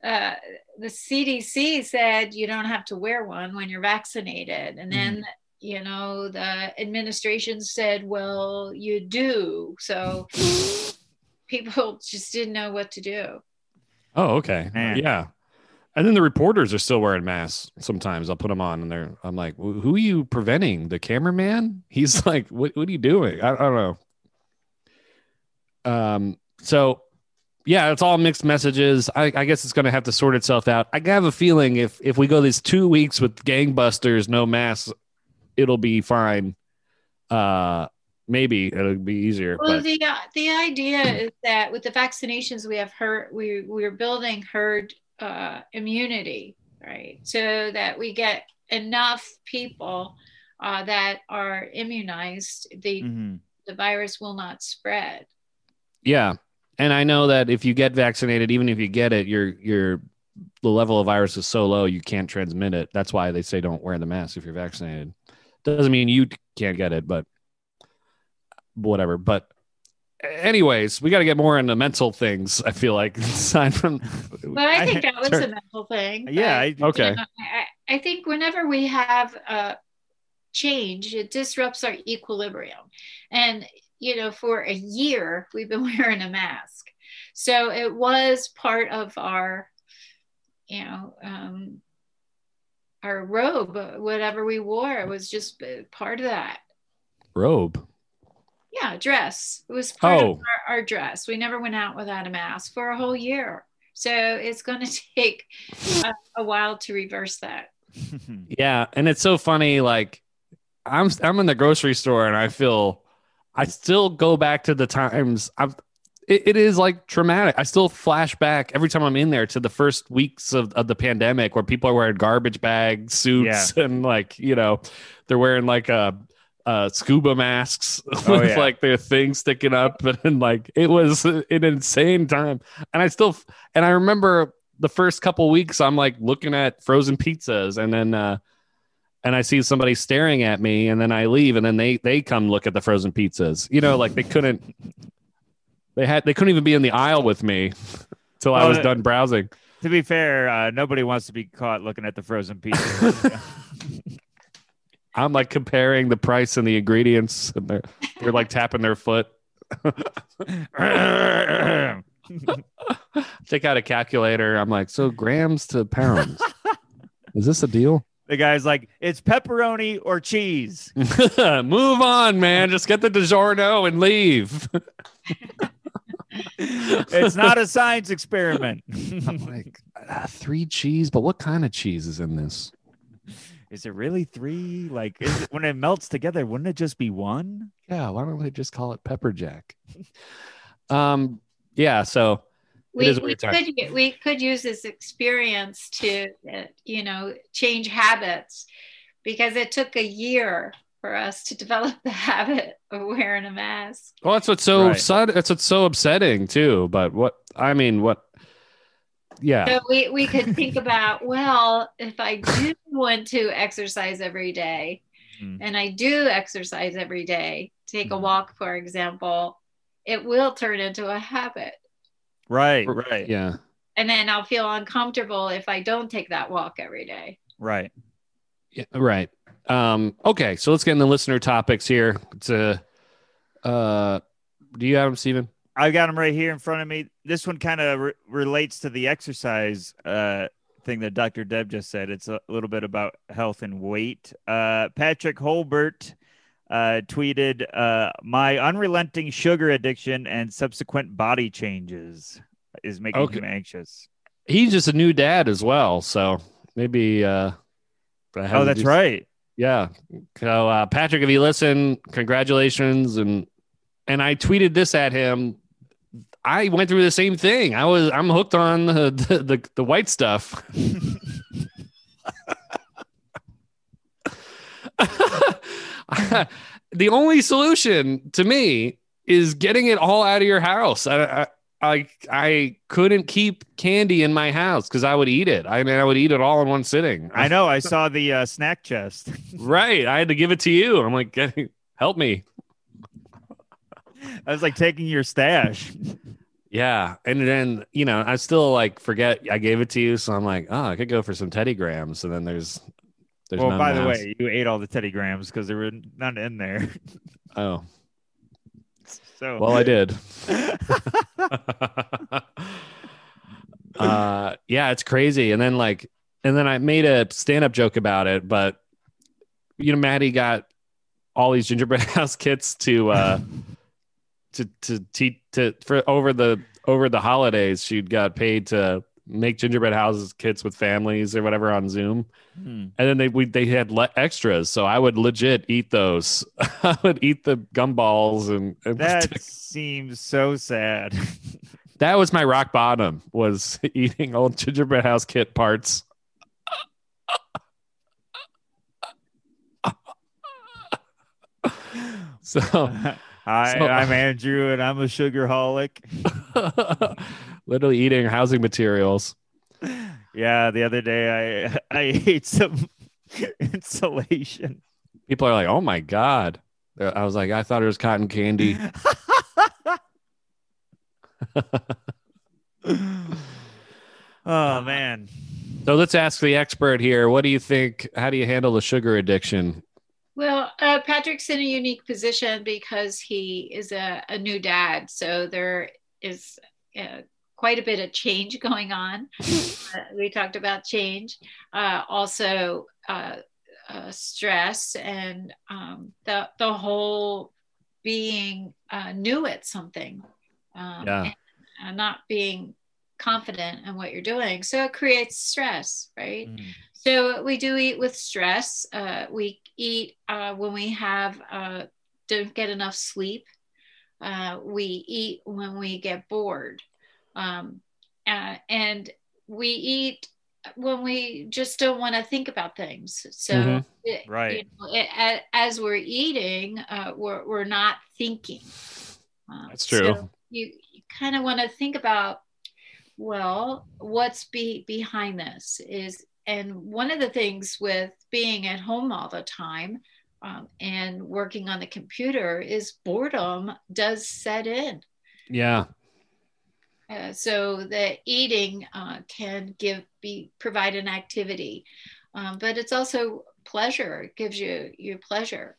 uh, the cdc said you don't have to wear one when you're vaccinated and then you know the administration said well you do so <laughs> people just didn't know what to do oh, okay, Man. yeah. And then the reporters are still wearing masks. Sometimes I'll put them on, and they're. I'm like, who are you preventing? The cameraman? <laughs> He's like, what? What are you doing? I, I don't know. Um. So, yeah, it's all mixed messages. I, I guess it's going to have to sort itself out. I have a feeling if if we go these two weeks with gangbusters, no masks, it'll be fine. Uh, maybe it'll be easier. well but the uh, the idea is that with the vaccinations we have herd we we're building herd uh, immunity right so that we get enough people uh, that are immunized the Mhm. the virus will not spread Yeah. And I know that if you get vaccinated, even if you get it, your your the level of virus is so low you can't transmit it. That's why they say don't wear the mask if you're vaccinated. Doesn't mean you can't get it, but whatever. But anyways, we got to get more into mental things. I feel like <laughs> aside from but i I- think that was Sure. <laughs> a mental thing Yeah. I, Okay. you know, I, I think whenever we have uh, change it disrupts our equilibrium and you know for a year we've been <laughs> wearing a mask. So it was part of our you know um, our robe whatever we wore it was just part of that. Robe. yeah dress. It was part Oh. of our, our dress. We never went out without a mask for a whole year. So it's going <laughs> to take a, a while to reverse that. <laughs> Yeah, and it's so funny like I'm I'm in the grocery store and I feel I still go back to the times I've it, it is like traumatic. I still flash back every time I'm in there to the first weeks of, of the pandemic where people are wearing garbage bag suits and like, you know, they're wearing like a uh, scuba masks <laughs> Oh, with yeah. like their thing sticking up <laughs> and like it was an insane time and i still and i remember the first couple weeks i'm like looking at frozen pizzas and then uh and i see somebody staring at me and then i leave and then they they come look at the frozen pizzas you know like they couldn't they had they couldn't even be in the aisle with me <laughs> till i Oh, was done browsing To be fair, uh, nobody wants to be caught looking at the frozen pizza. <laughs> i'm like comparing the price and the ingredients and they're they're like tapping their foot <laughs> take out a calculator. I'm like, so grams to pounds. Is this a deal? The guy's like, "It's pepperoni or cheese." <laughs> Move on, man. Just get the DiGiorno and leave. <laughs> It's not a science experiment. <laughs> I'm like, ah, three cheese, but what kind of cheese is in this? is it really three? Like, it, when it melts together, wouldn't it just be one? Yeah, why don't they just call it pepper jack? Um, yeah, so we, we could we could use this experience to uh, you know change habits because it took a year for us to develop <laughs> the habit of wearing a mask well, that's what's so Right. sad. That's what's so upsetting too. But what I mean, what? Yeah, so we, we could think about well if i do want to exercise every day Mhm. and i do exercise every day take a Mhm. walk for example it will turn into a habit Right, right, yeah. and then i'll feel uncomfortable if i don't take that walk every day right. Yeah, right. Um, okay, so let's get into listener topics here. To uh, do you have them, Steven? I've got them right here in front of me. This one kind of re- relates to the exercise uh, thing that Dr. Deb just said. It's a little bit about health and weight. Uh, Patrick Holbert uh, tweeted, uh, "My unrelenting sugar addiction and subsequent body changes is making Okay. him anxious." He's just a new dad as well, so maybe. Uh, Oh, that's do- right. Yeah. So uh, Patrick, if you listen, congratulations, and and I tweeted this at him. I went through the same thing. I was I'm hooked on the the, the, the white stuff. <laughs> <laughs> <laughs> the only solution to me is getting it all out of your house. I I I, I couldn't keep candy in my house because I would eat it. I mean, I would eat it all in one sitting. I know. I saw the uh, snack chest. <laughs> right. I had to give it to you. I'm like, help me. I was like taking your stash. Yeah. And then, you know, I still like forget I gave it to you. So I'm like, oh, I could go for some Teddy Grahams. And then there's, there's well, by the house. way, you ate all the Teddy Grahams because there were none in there. <laughs> Oh, So well, I did. <laughs> <laughs> uh, yeah, it's crazy. And then like, and then I made a stand up joke about it, but you know, Maddie got all these gingerbread house kits to, uh, to, to teach to, for over the, over the holidays, She'd got paid to make gingerbread houses kits with families or whatever on Zoom. Hmm. And then they, we, they had le- extras. So I would legit eat those. <laughs> I would eat the gumballs and, and <laughs> that seems so sad. <laughs> that was my rock bottom was eating old gingerbread house kit parts so Hi, So- I'm Andrew, and I'm a sugar holic. Literally eating housing materials. Yeah, the other day I <laughs> I ate some <laughs> insulation. people are like oh my god. I was like i thought it was cotton candy. <laughs> Oh man, so let's ask the expert here. What do you think how do you handle the sugar addiction? Well, uh, Patrick's in a unique position because he is a, a new dad. So there is uh, quite a bit of change going on. <laughs> uh, we talked about change, uh, also uh, uh, stress, and um, the, the whole being uh, new at something. Um, Yeah. and, and not being confident in what you're doing. So it creates stress, right? Mm. So we do eat with stress. Uh, we eat uh, when we have uh, don't get enough sleep. Uh, we eat when we get bored, um, uh, and we eat when we just don't want to think about things. So, Mhm. it- Right. you know, it- as we're eating, uh, we're we're not thinking. Uh, That's true. so you, you kind of want to think about well what's be behind this is and one of the things with being at home all the time um, and working on the computer is boredom does set in Yeah. Uh, so the eating uh, can give be provide an activity um, but it's also pleasure it gives you your pleasure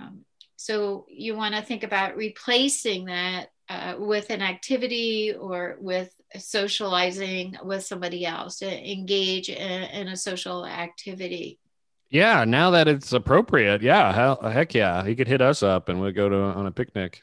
um, so you want to think about replacing that uh, with an activity or with socializing with somebody else engage in, in a social activity Yeah. Now that it's appropriate. Yeah. Hell, heck yeah. He could hit us up and we'll go to on a picnic.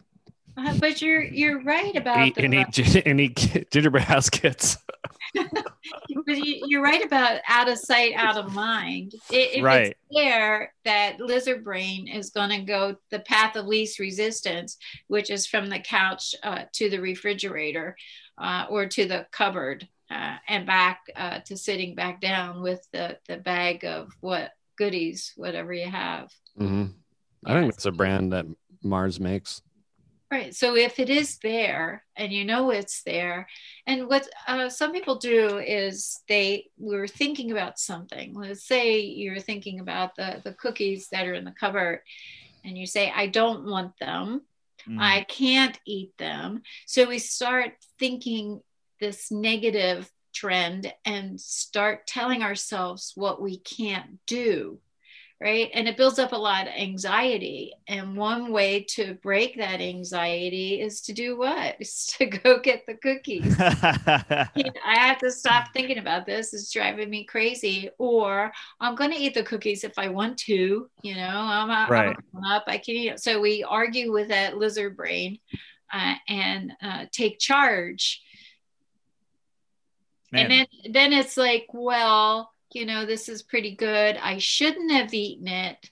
Uh, but you're you're right about Eat, the, and, eat, gi- <laughs> and gingerbread house kits. <laughs> but you- you're right about out of sight, out of mind. I- If Right. it's there, that lizard brain is going to go the path of least resistance, which is from the couch uh, to the refrigerator uh, or to the cupboard uh, and back uh, to sitting back down with the, the bag of what goodies, whatever you have. hmm I think it's a brand that Mars makes. Right. So if it is there and you know it's there, and what uh, some people do is they were thinking about something. Let's say you're thinking about the, the cookies that are in the cupboard, and you say, I don't want them. Mm. I can't eat them. So we start thinking this negative trend and start telling ourselves what we can't do. Right. And it builds up a lot of anxiety. And one way to break that anxiety is to do what? <laughs> Is to go get the cookies. <laughs> I have to stop thinking about this. It's driving me crazy. Or I'm going to eat the cookies if I want to. You know, I'm a, I'm Right. grown up. I can eat. it. So we argue with that lizard brain uh, and uh, take charge. Man. And then then it's like, well, you know, this is pretty good. I shouldn't have eaten it.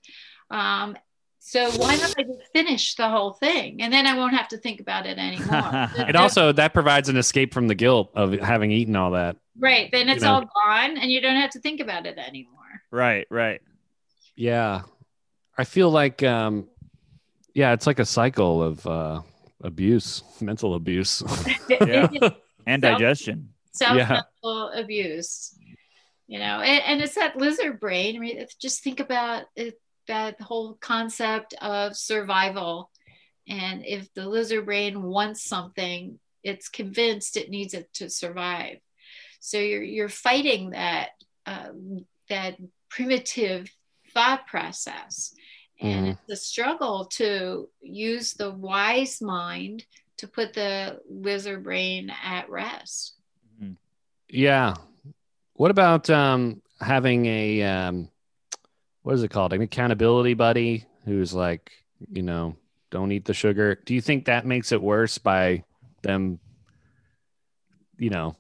Um, so why don't I just finish the whole thing, and then I won't have to think about it anymore. <laughs> It also that provides an escape from the guilt of having eaten all that. right. Then it's you know. all gone, and you don't have to think about it anymore. right, right. Yeah. I feel like um yeah, it's like a cycle of uh abuse, mental abuse. <laughs> Yeah. And Self- digestion. self-mental abuse you know and, and it's that lizard brain I mean, just think about it, that whole concept of survival. And if the lizard brain wants something it's convinced it needs it to survive. So you're you're fighting that uh, that primitive thought process. And Mhm. it's a struggle to use the wise mind to put the lizard brain at rest. Yeah. What about um having a um what is it called? An accountability buddy who's like, you know, don't eat the sugar. Do you think that makes it worse by them you know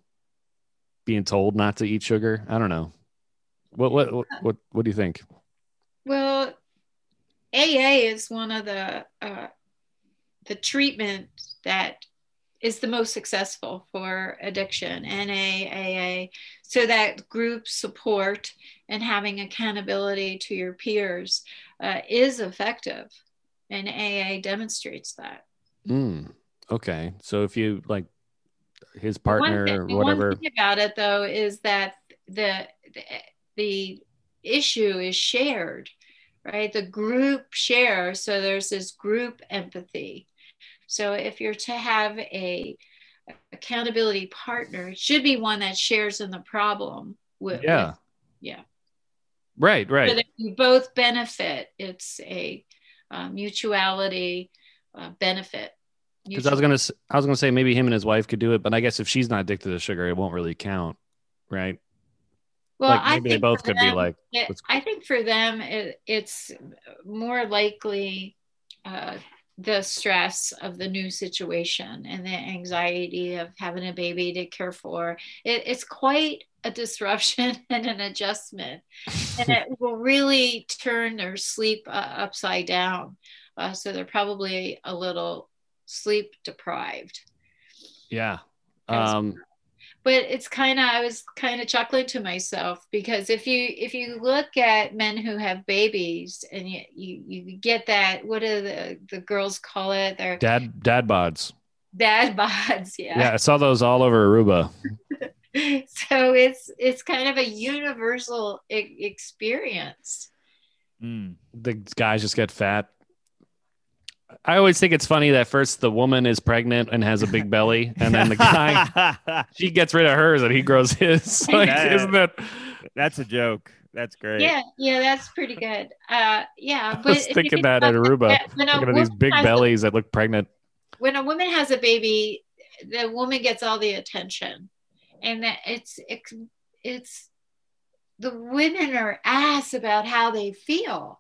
being told not to eat sugar? I don't know. What what what what, what do you think? Well, AA is one of the uh, the treatment that is the most successful for addiction. NA, AA, so that group support and having accountability to your peers uh, is effective, and AA demonstrates that. Mm, okay. So if you like his partner thing- or whatever. About it though is that the the, the issue is shared, right? The group share, so there's this group empathy. So if you're to have a accountability partner, it should be one that shares in the problem with, Yeah. with- yeah. Right, right. so that you both benefit. It's a uh, mutuality uh, benefit. Because I was gonna, I was gonna say maybe him and his wife could do it, but I guess if she's not addicted to sugar, it won't really count, right? well, like I maybe they think both for could be like, I think for them, it, it's more likely uh, the stress of the new situation and the anxiety of having a baby to care for. It, it's quite a disruption <laughs> and an adjustment, and it will really turn their sleep uh, upside down. Uh, so they're probably a little sleep deprived. Yeah. Um, but it's kind of i was kind of chuckling to myself because if you if you look at men who have babies and you you, you get that what do the the girls call it their dad dad bods. dad <laughs> bods Yeah. yeah, I saw those all over Aruba. <laughs> so it's it's kind of a universal e- experience Mm. The guys just get fat. I always think it's funny that first the woman is pregnant and has a big belly, and then the guy <laughs> she gets rid of hers and he grows his. <laughs> Like, Yeah. isn't that? That's a joke. That's great. yeah yeah that's pretty good uh yeah I was if thinking think that at Aruba. that, when a Looking at these woman big has a- bellies that look pregnant. when a woman has a baby, the woman gets all the attention, and that it's it's, it's the women are asked about how they feel.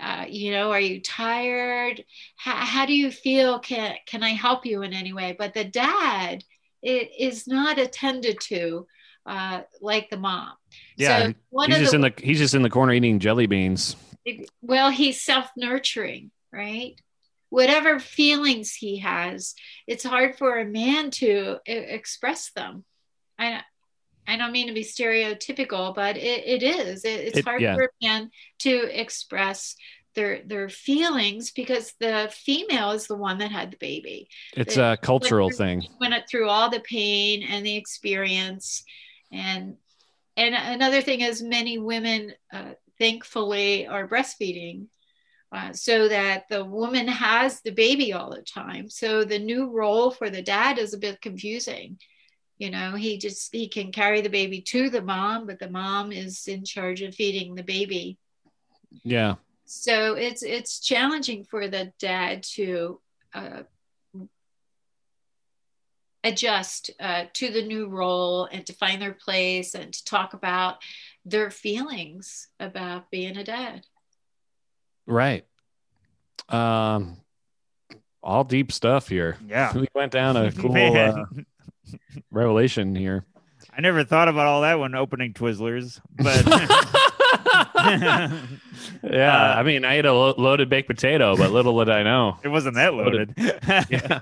Uh, you know, are you tired? How, how do you feel? Can can I help you in any way? But the dad it is not attended to uh, like the mom. Yeah, so one He's of just the in the he's just in the corner eating jelly beans. well he's self-nurturing right whatever feelings he has it's hard for a man to e- express them i i don't mean to be stereotypical but it, it is. It, it's It- hard yeah. for a man to express their their feelings because the female is the one that had the baby. It's It- a cultural thing. went it through all the pain and the experience. And and another thing is many women uh, thankfully are breastfeeding uh, so that the woman has the baby all the time. So the new role for the dad is a bit confusing you know he just he can carry the baby to the mom but the mom is in charge of feeding the baby Yeah. so it's it's challenging for the dad to uh, adjust uh, to the new role and to find their place and to talk about their feelings about being a dad Right. Um, all deep stuff here. Yeah. <laughs> We went down a <laughs> cool uh, <laughs> revelation here. I never thought about all that when opening Twizzlers, but <laughs> <laughs> Yeah, Uh, I mean, I ate a lo- loaded baked potato, but little did I know. it wasn't that loaded. Yeah,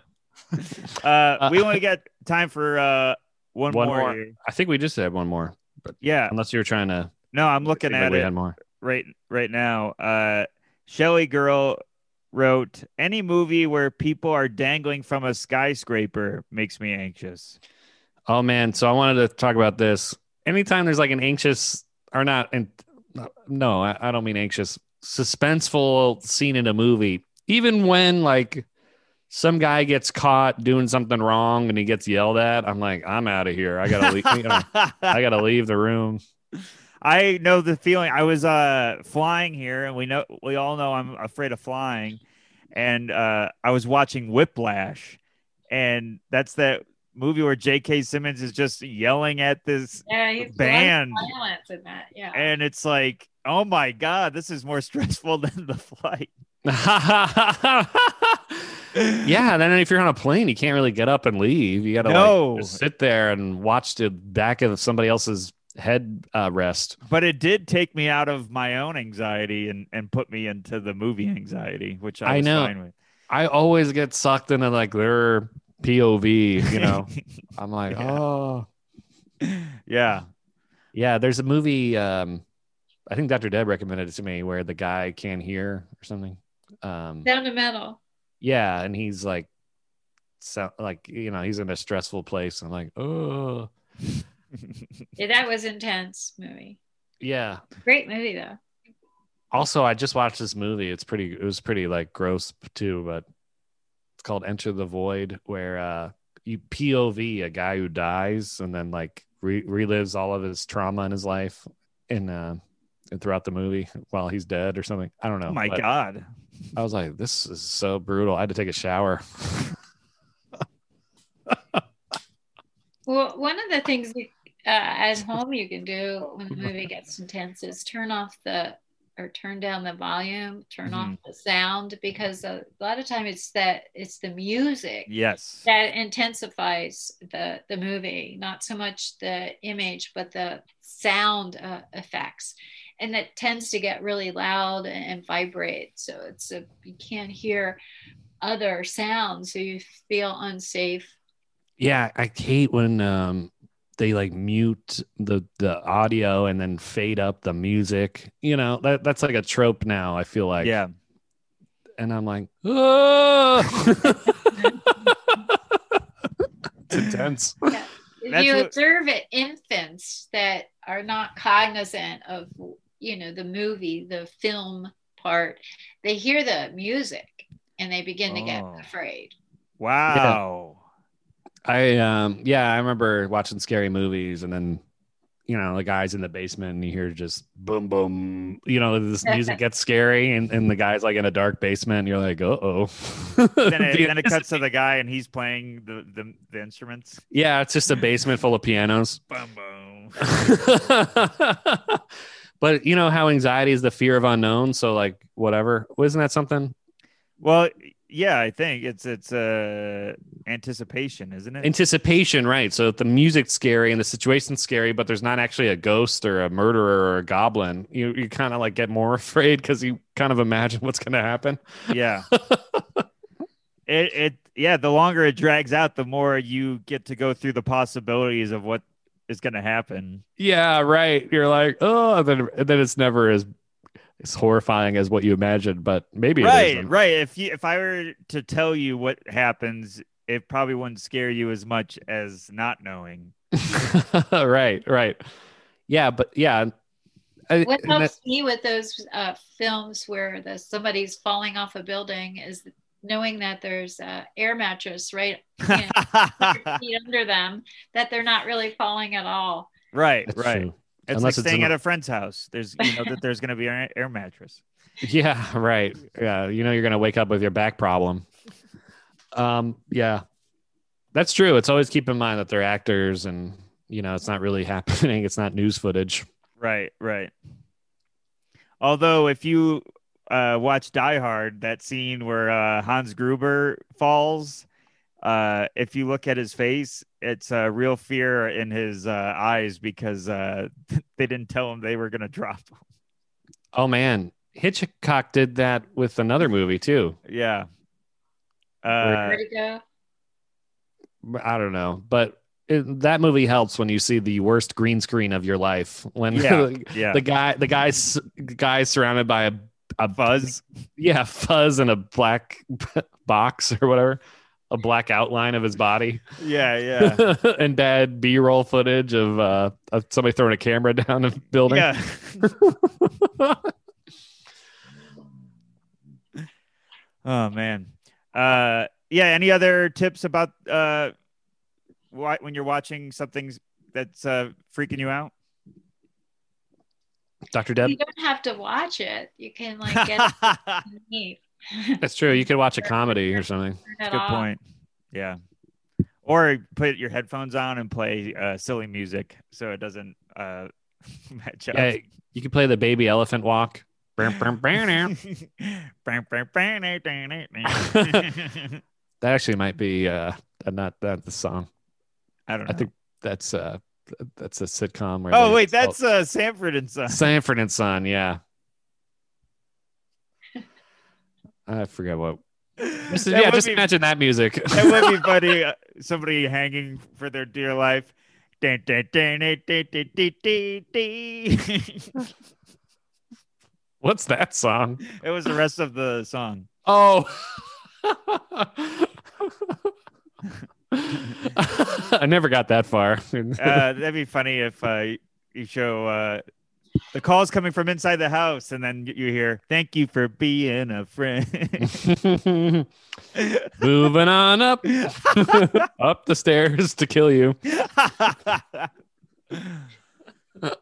uh, we only got time for uh, one, One more. more. I think we just had one more, but Yeah. unless you were trying to. No, I'm looking at we it had more. right right now. Uh, Shelly Girl wrote, "Any movie where people are dangling from a skyscraper makes me anxious." Oh man, so I wanted to talk about this. Anytime there's like an anxious or not, and no, I, I don't mean anxious, suspenseful scene in a movie, even when like some guy gets caught doing something wrong and he gets yelled at, I'm like, I'm out of here. I gotta leave. you know, I gotta <laughs> leave the room. I know the feeling. I was uh flying here, and we know we all know I'm afraid of flying. And uh, I was watching Whiplash, and that's that movie where J.K. Simmons is just yelling at this, yeah he's Banned. violence in that yeah and it's like, oh my god, this is more <laughs> stressful than the flight. <laughs> yeah, then if you're on a plane, you can't really get up and leave. You gotta No. like, just sit there and watch the back of somebody else's head uh, rest. But it did take me out of my own anxiety and and put me into the movie anxiety, which I, I was know. fine with. I always get sucked into like their POV, you know. <laughs> I'm like, Yeah. oh. yeah. Yeah, there's a movie um I think Dr. Deb recommended it to me where the guy can't hear or something. Um metal. yeah, and he's like so like you know, he's in a stressful place and I'm like, oh. <laughs> yeah, that was intense movie Yeah. great movie though Also, I just watched this movie. It's pretty it was pretty like gross too, but it's called Enter the Void where uh you POV a guy who dies and then like re- relives all of his trauma in his life in uh and throughout the movie while he's dead or something. I don't know. Oh my but god. I was like, this is so brutal. I had to take a shower. <laughs> Well, one of the things you, uh, at home you can do <laughs> when the movie gets intense is turn off the or turn down the volume, turn Mhm. off the sound because a lot of time it's that it's the music Yes. that intensifies the the movie, not so much the image, but the sound uh, effects, and that tends to get really loud and, and vibrate. So it's a you can't hear other sounds, so you feel unsafe. Yeah, I hate when um they like mute the the audio and then fade up the music. You know, that that's like a trope now, I feel like. yeah. And I'm like, "Ah!" <laughs> it's intense. If That's you what- observe it, infants that are not cognizant of you know the movie, the film part, they hear the music and they begin to get Oh. afraid. Wow. I um yeah, I remember watching scary movies and then you know, the guys in the basement and you hear just boom boom. You know, this music gets scary and, and the guy's like in a dark basement and you're like, uh oh. then it, <laughs> then it cuts to the guy and he's playing the the, the instruments. Yeah, it's just a basement full of pianos. <laughs> Boom boom. <laughs> but you know how anxiety is the fear of unknown. So like whatever, wasn't that something? Well, yeah, I think it's it's uh anticipation, isn't it? Anticipation, right? So the music's scary and the situation's scary, but there's not actually a ghost or a murderer or a goblin. You you kind of like get more <laughs> afraid because you kind of imagine what's going to happen. yeah. <laughs> it it yeah, the longer it drags out, the more you get to go through the possibilities of what is going to happen. Yeah, right. You're like, oh, then and then it's never as as horrifying as what you imagined, but maybe right, isn't. right. If you if I were to tell you what happens, it probably wouldn't scare you as much as not knowing. <laughs> right, right. Yeah, but yeah. I- What and that- helps me with those uh, films where the somebody's falling off a building is knowing that there's a air mattress right you <laughs> know, feet under them, that they're not really falling at all. right, That's right. true. It's Unless like it's staying in at a- friend's house. There's you know that there's going to be an air mattress. <laughs> Yeah, right. Yeah, you know you're gonna wake up with your back problem. Um, yeah, that's true. It's always keep in mind that they're actors, and you know it's not really <laughs> happening. It's not news footage. Right, right. Although, if you uh, watch Die Hard, that scene where uh, Hans Gruber falls, uh, if you look at his face, it's uh, real fear in his uh, eyes because uh, <laughs> they didn't tell him they were going to drop him. Oh man, Hitchcock did that with another movie too. Yeah. Uh, Vertigo. I don't know, but it, that movie helps when you see the worst green screen of your life. When yeah, <laughs> yeah. the guy, the guy's the guy's surrounded by a a Fuzz. yeah, fuzz and a black <laughs> box or whatever, a black outline of his body. Yeah, <laughs> yeah. and bad B-roll footage of uh of somebody throwing a camera <laughs> down a building. yeah. <laughs> oh man. Uh yeah, any other tips about uh why, when you're watching something that's uh freaking you out? Dr. Deb. You don't have to watch it. You can like get it underneath. That's true. You could watch a comedy or something. Turn it Good off. point. Yeah. Or put your headphones on and play uh, silly music so it doesn't uh, <laughs> match up. Yeah, you could play the baby elephant walk. that actually might be uh not that the song. I don't know. I think that's uh that's a sitcom where oh wait, that's uh, Sanford and Son. Sanford and Son, yeah. I forget what. <laughs> Just, yeah, just be, imagine that music. <laughs> It would be funny. <laughs> Uh, somebody hanging for their dear life. What's that song? It was the rest of the song. Oh. I never got that far. uh, that'd be funny if uh, you show uh, the calls coming from inside the house, and then you hear "Thank you for being a friend." <laughs> Moving on up, <laughs> up the stairs to kill you.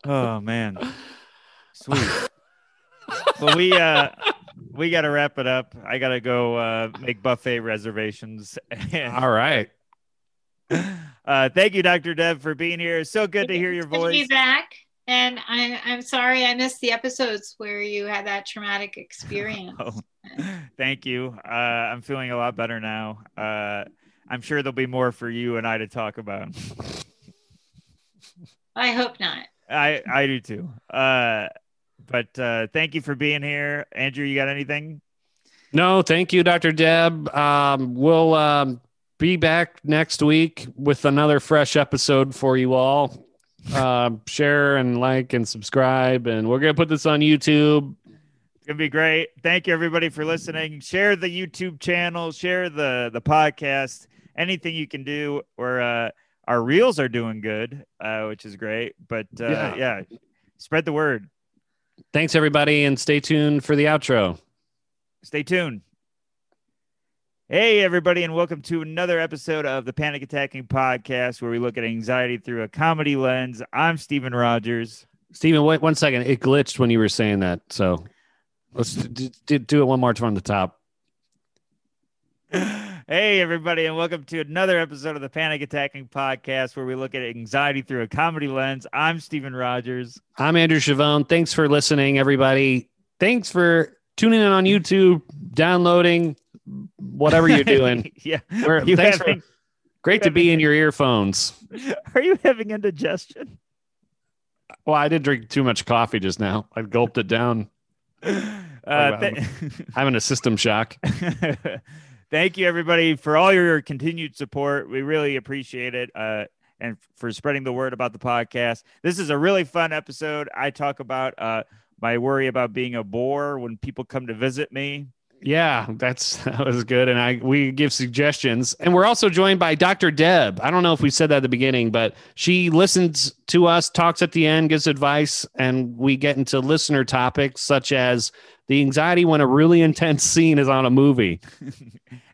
oh man, sweet. well, we uh, we got to wrap it up. I gotta go uh, make buffet reservations. And, <laughs> All right. uh, thank you, Doctor Deb, for being here. So good to hear your Good to be voice. back. And I, I'm sorry I missed the episodes where you had that traumatic experience. Oh, <laughs> thank you. Uh, I'm feeling a lot better now. Uh, I'm sure there'll be more for you and I to talk about. <laughs> I hope not. I I do too. Uh, but uh, thank you for being here, Andrew. You got anything? No, thank you, Dr. Deb. Um, we'll um, be back next week with another fresh episode for you all. Um, share and like and subscribe, and we're gonna put this on YouTube. It's gonna be great. Thank you everybody for listening. Share the YouTube channel, share the the podcast, anything you can do. Or uh, our reels are doing good, uh, which is great. But uh, Yeah. yeah, spread the word. Thanks, everybody, and stay tuned for the outro. Stay tuned. Hey, everybody, and welcome to another episode of the Panic Attacking Podcast, where we look at anxiety through a comedy lens. I'm Steven Rogers. Steven, wait one second. It glitched when you were saying that. So let's d- d- do it one more time on the top. <sighs> Hey, everybody, and welcome to another episode of the Panic Attacking Podcast, where we look at anxiety through a comedy lens. I'm Steven Rogers. I'm Andrew Schiavone. Thanks for listening, everybody. Thanks for tuning in on YouTube, downloading, whatever you're doing. <laughs> yeah. Are you thanks for- Great to be in your earphones. <laughs> are you having indigestion? Well, I did drink too much coffee just now. I gulped it down. <laughs> Uh, th- Having a system shock. Thank you, everybody, for all your continued support. We really appreciate it. Uh, and for spreading the word about the podcast. This is a really fun episode. I talk about uh, my worry about being a bore when people come to visit me. Yeah, that's <laughs> that was good. And I we give suggestions. And we're also joined by Dr. Deb. I don't know if we said that at the beginning, but she listens to us, talks at the end, gives advice, and we get into listener topics such as the anxiety when a really <laughs> intense scene is on a movie. <laughs>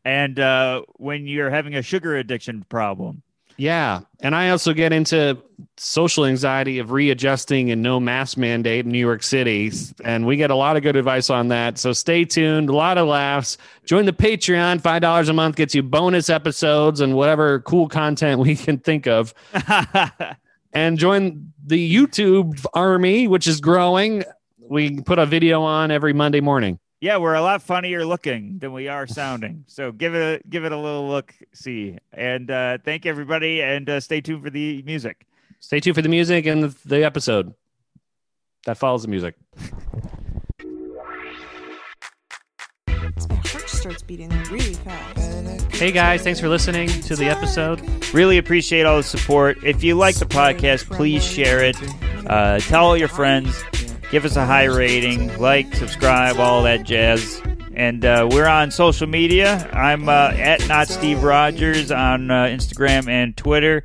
And uh, when you're having a sugar addiction problem. Yeah. And I also get into social anxiety of readjusting and no mask mandate in New York City. And we get a lot of good advice on that. So stay tuned. A lot of laughs. Join the Patreon. $5 a month gets you bonus episodes and whatever cool content we can think of. <laughs> And join the YouTube army, which is growing. We put a video on every Monday morning. Yeah, we're a lot funnier looking than we are sounding. <laughs> So give it a give it a little look see. And uh, thank everybody, and uh, stay tuned for the music. Stay tuned for the music and the, the episode that follows the music. My heart starts beating really fast. Hey guys, thanks for listening to the episode. Really appreciate all the support. If you like the podcast, please share it. Uh, tell all your friends. Give us a high rating. Like, subscribe, all that jazz. And uh, we're on social media. I'm uh, at not Steve Rogers on uh, Instagram and Twitter.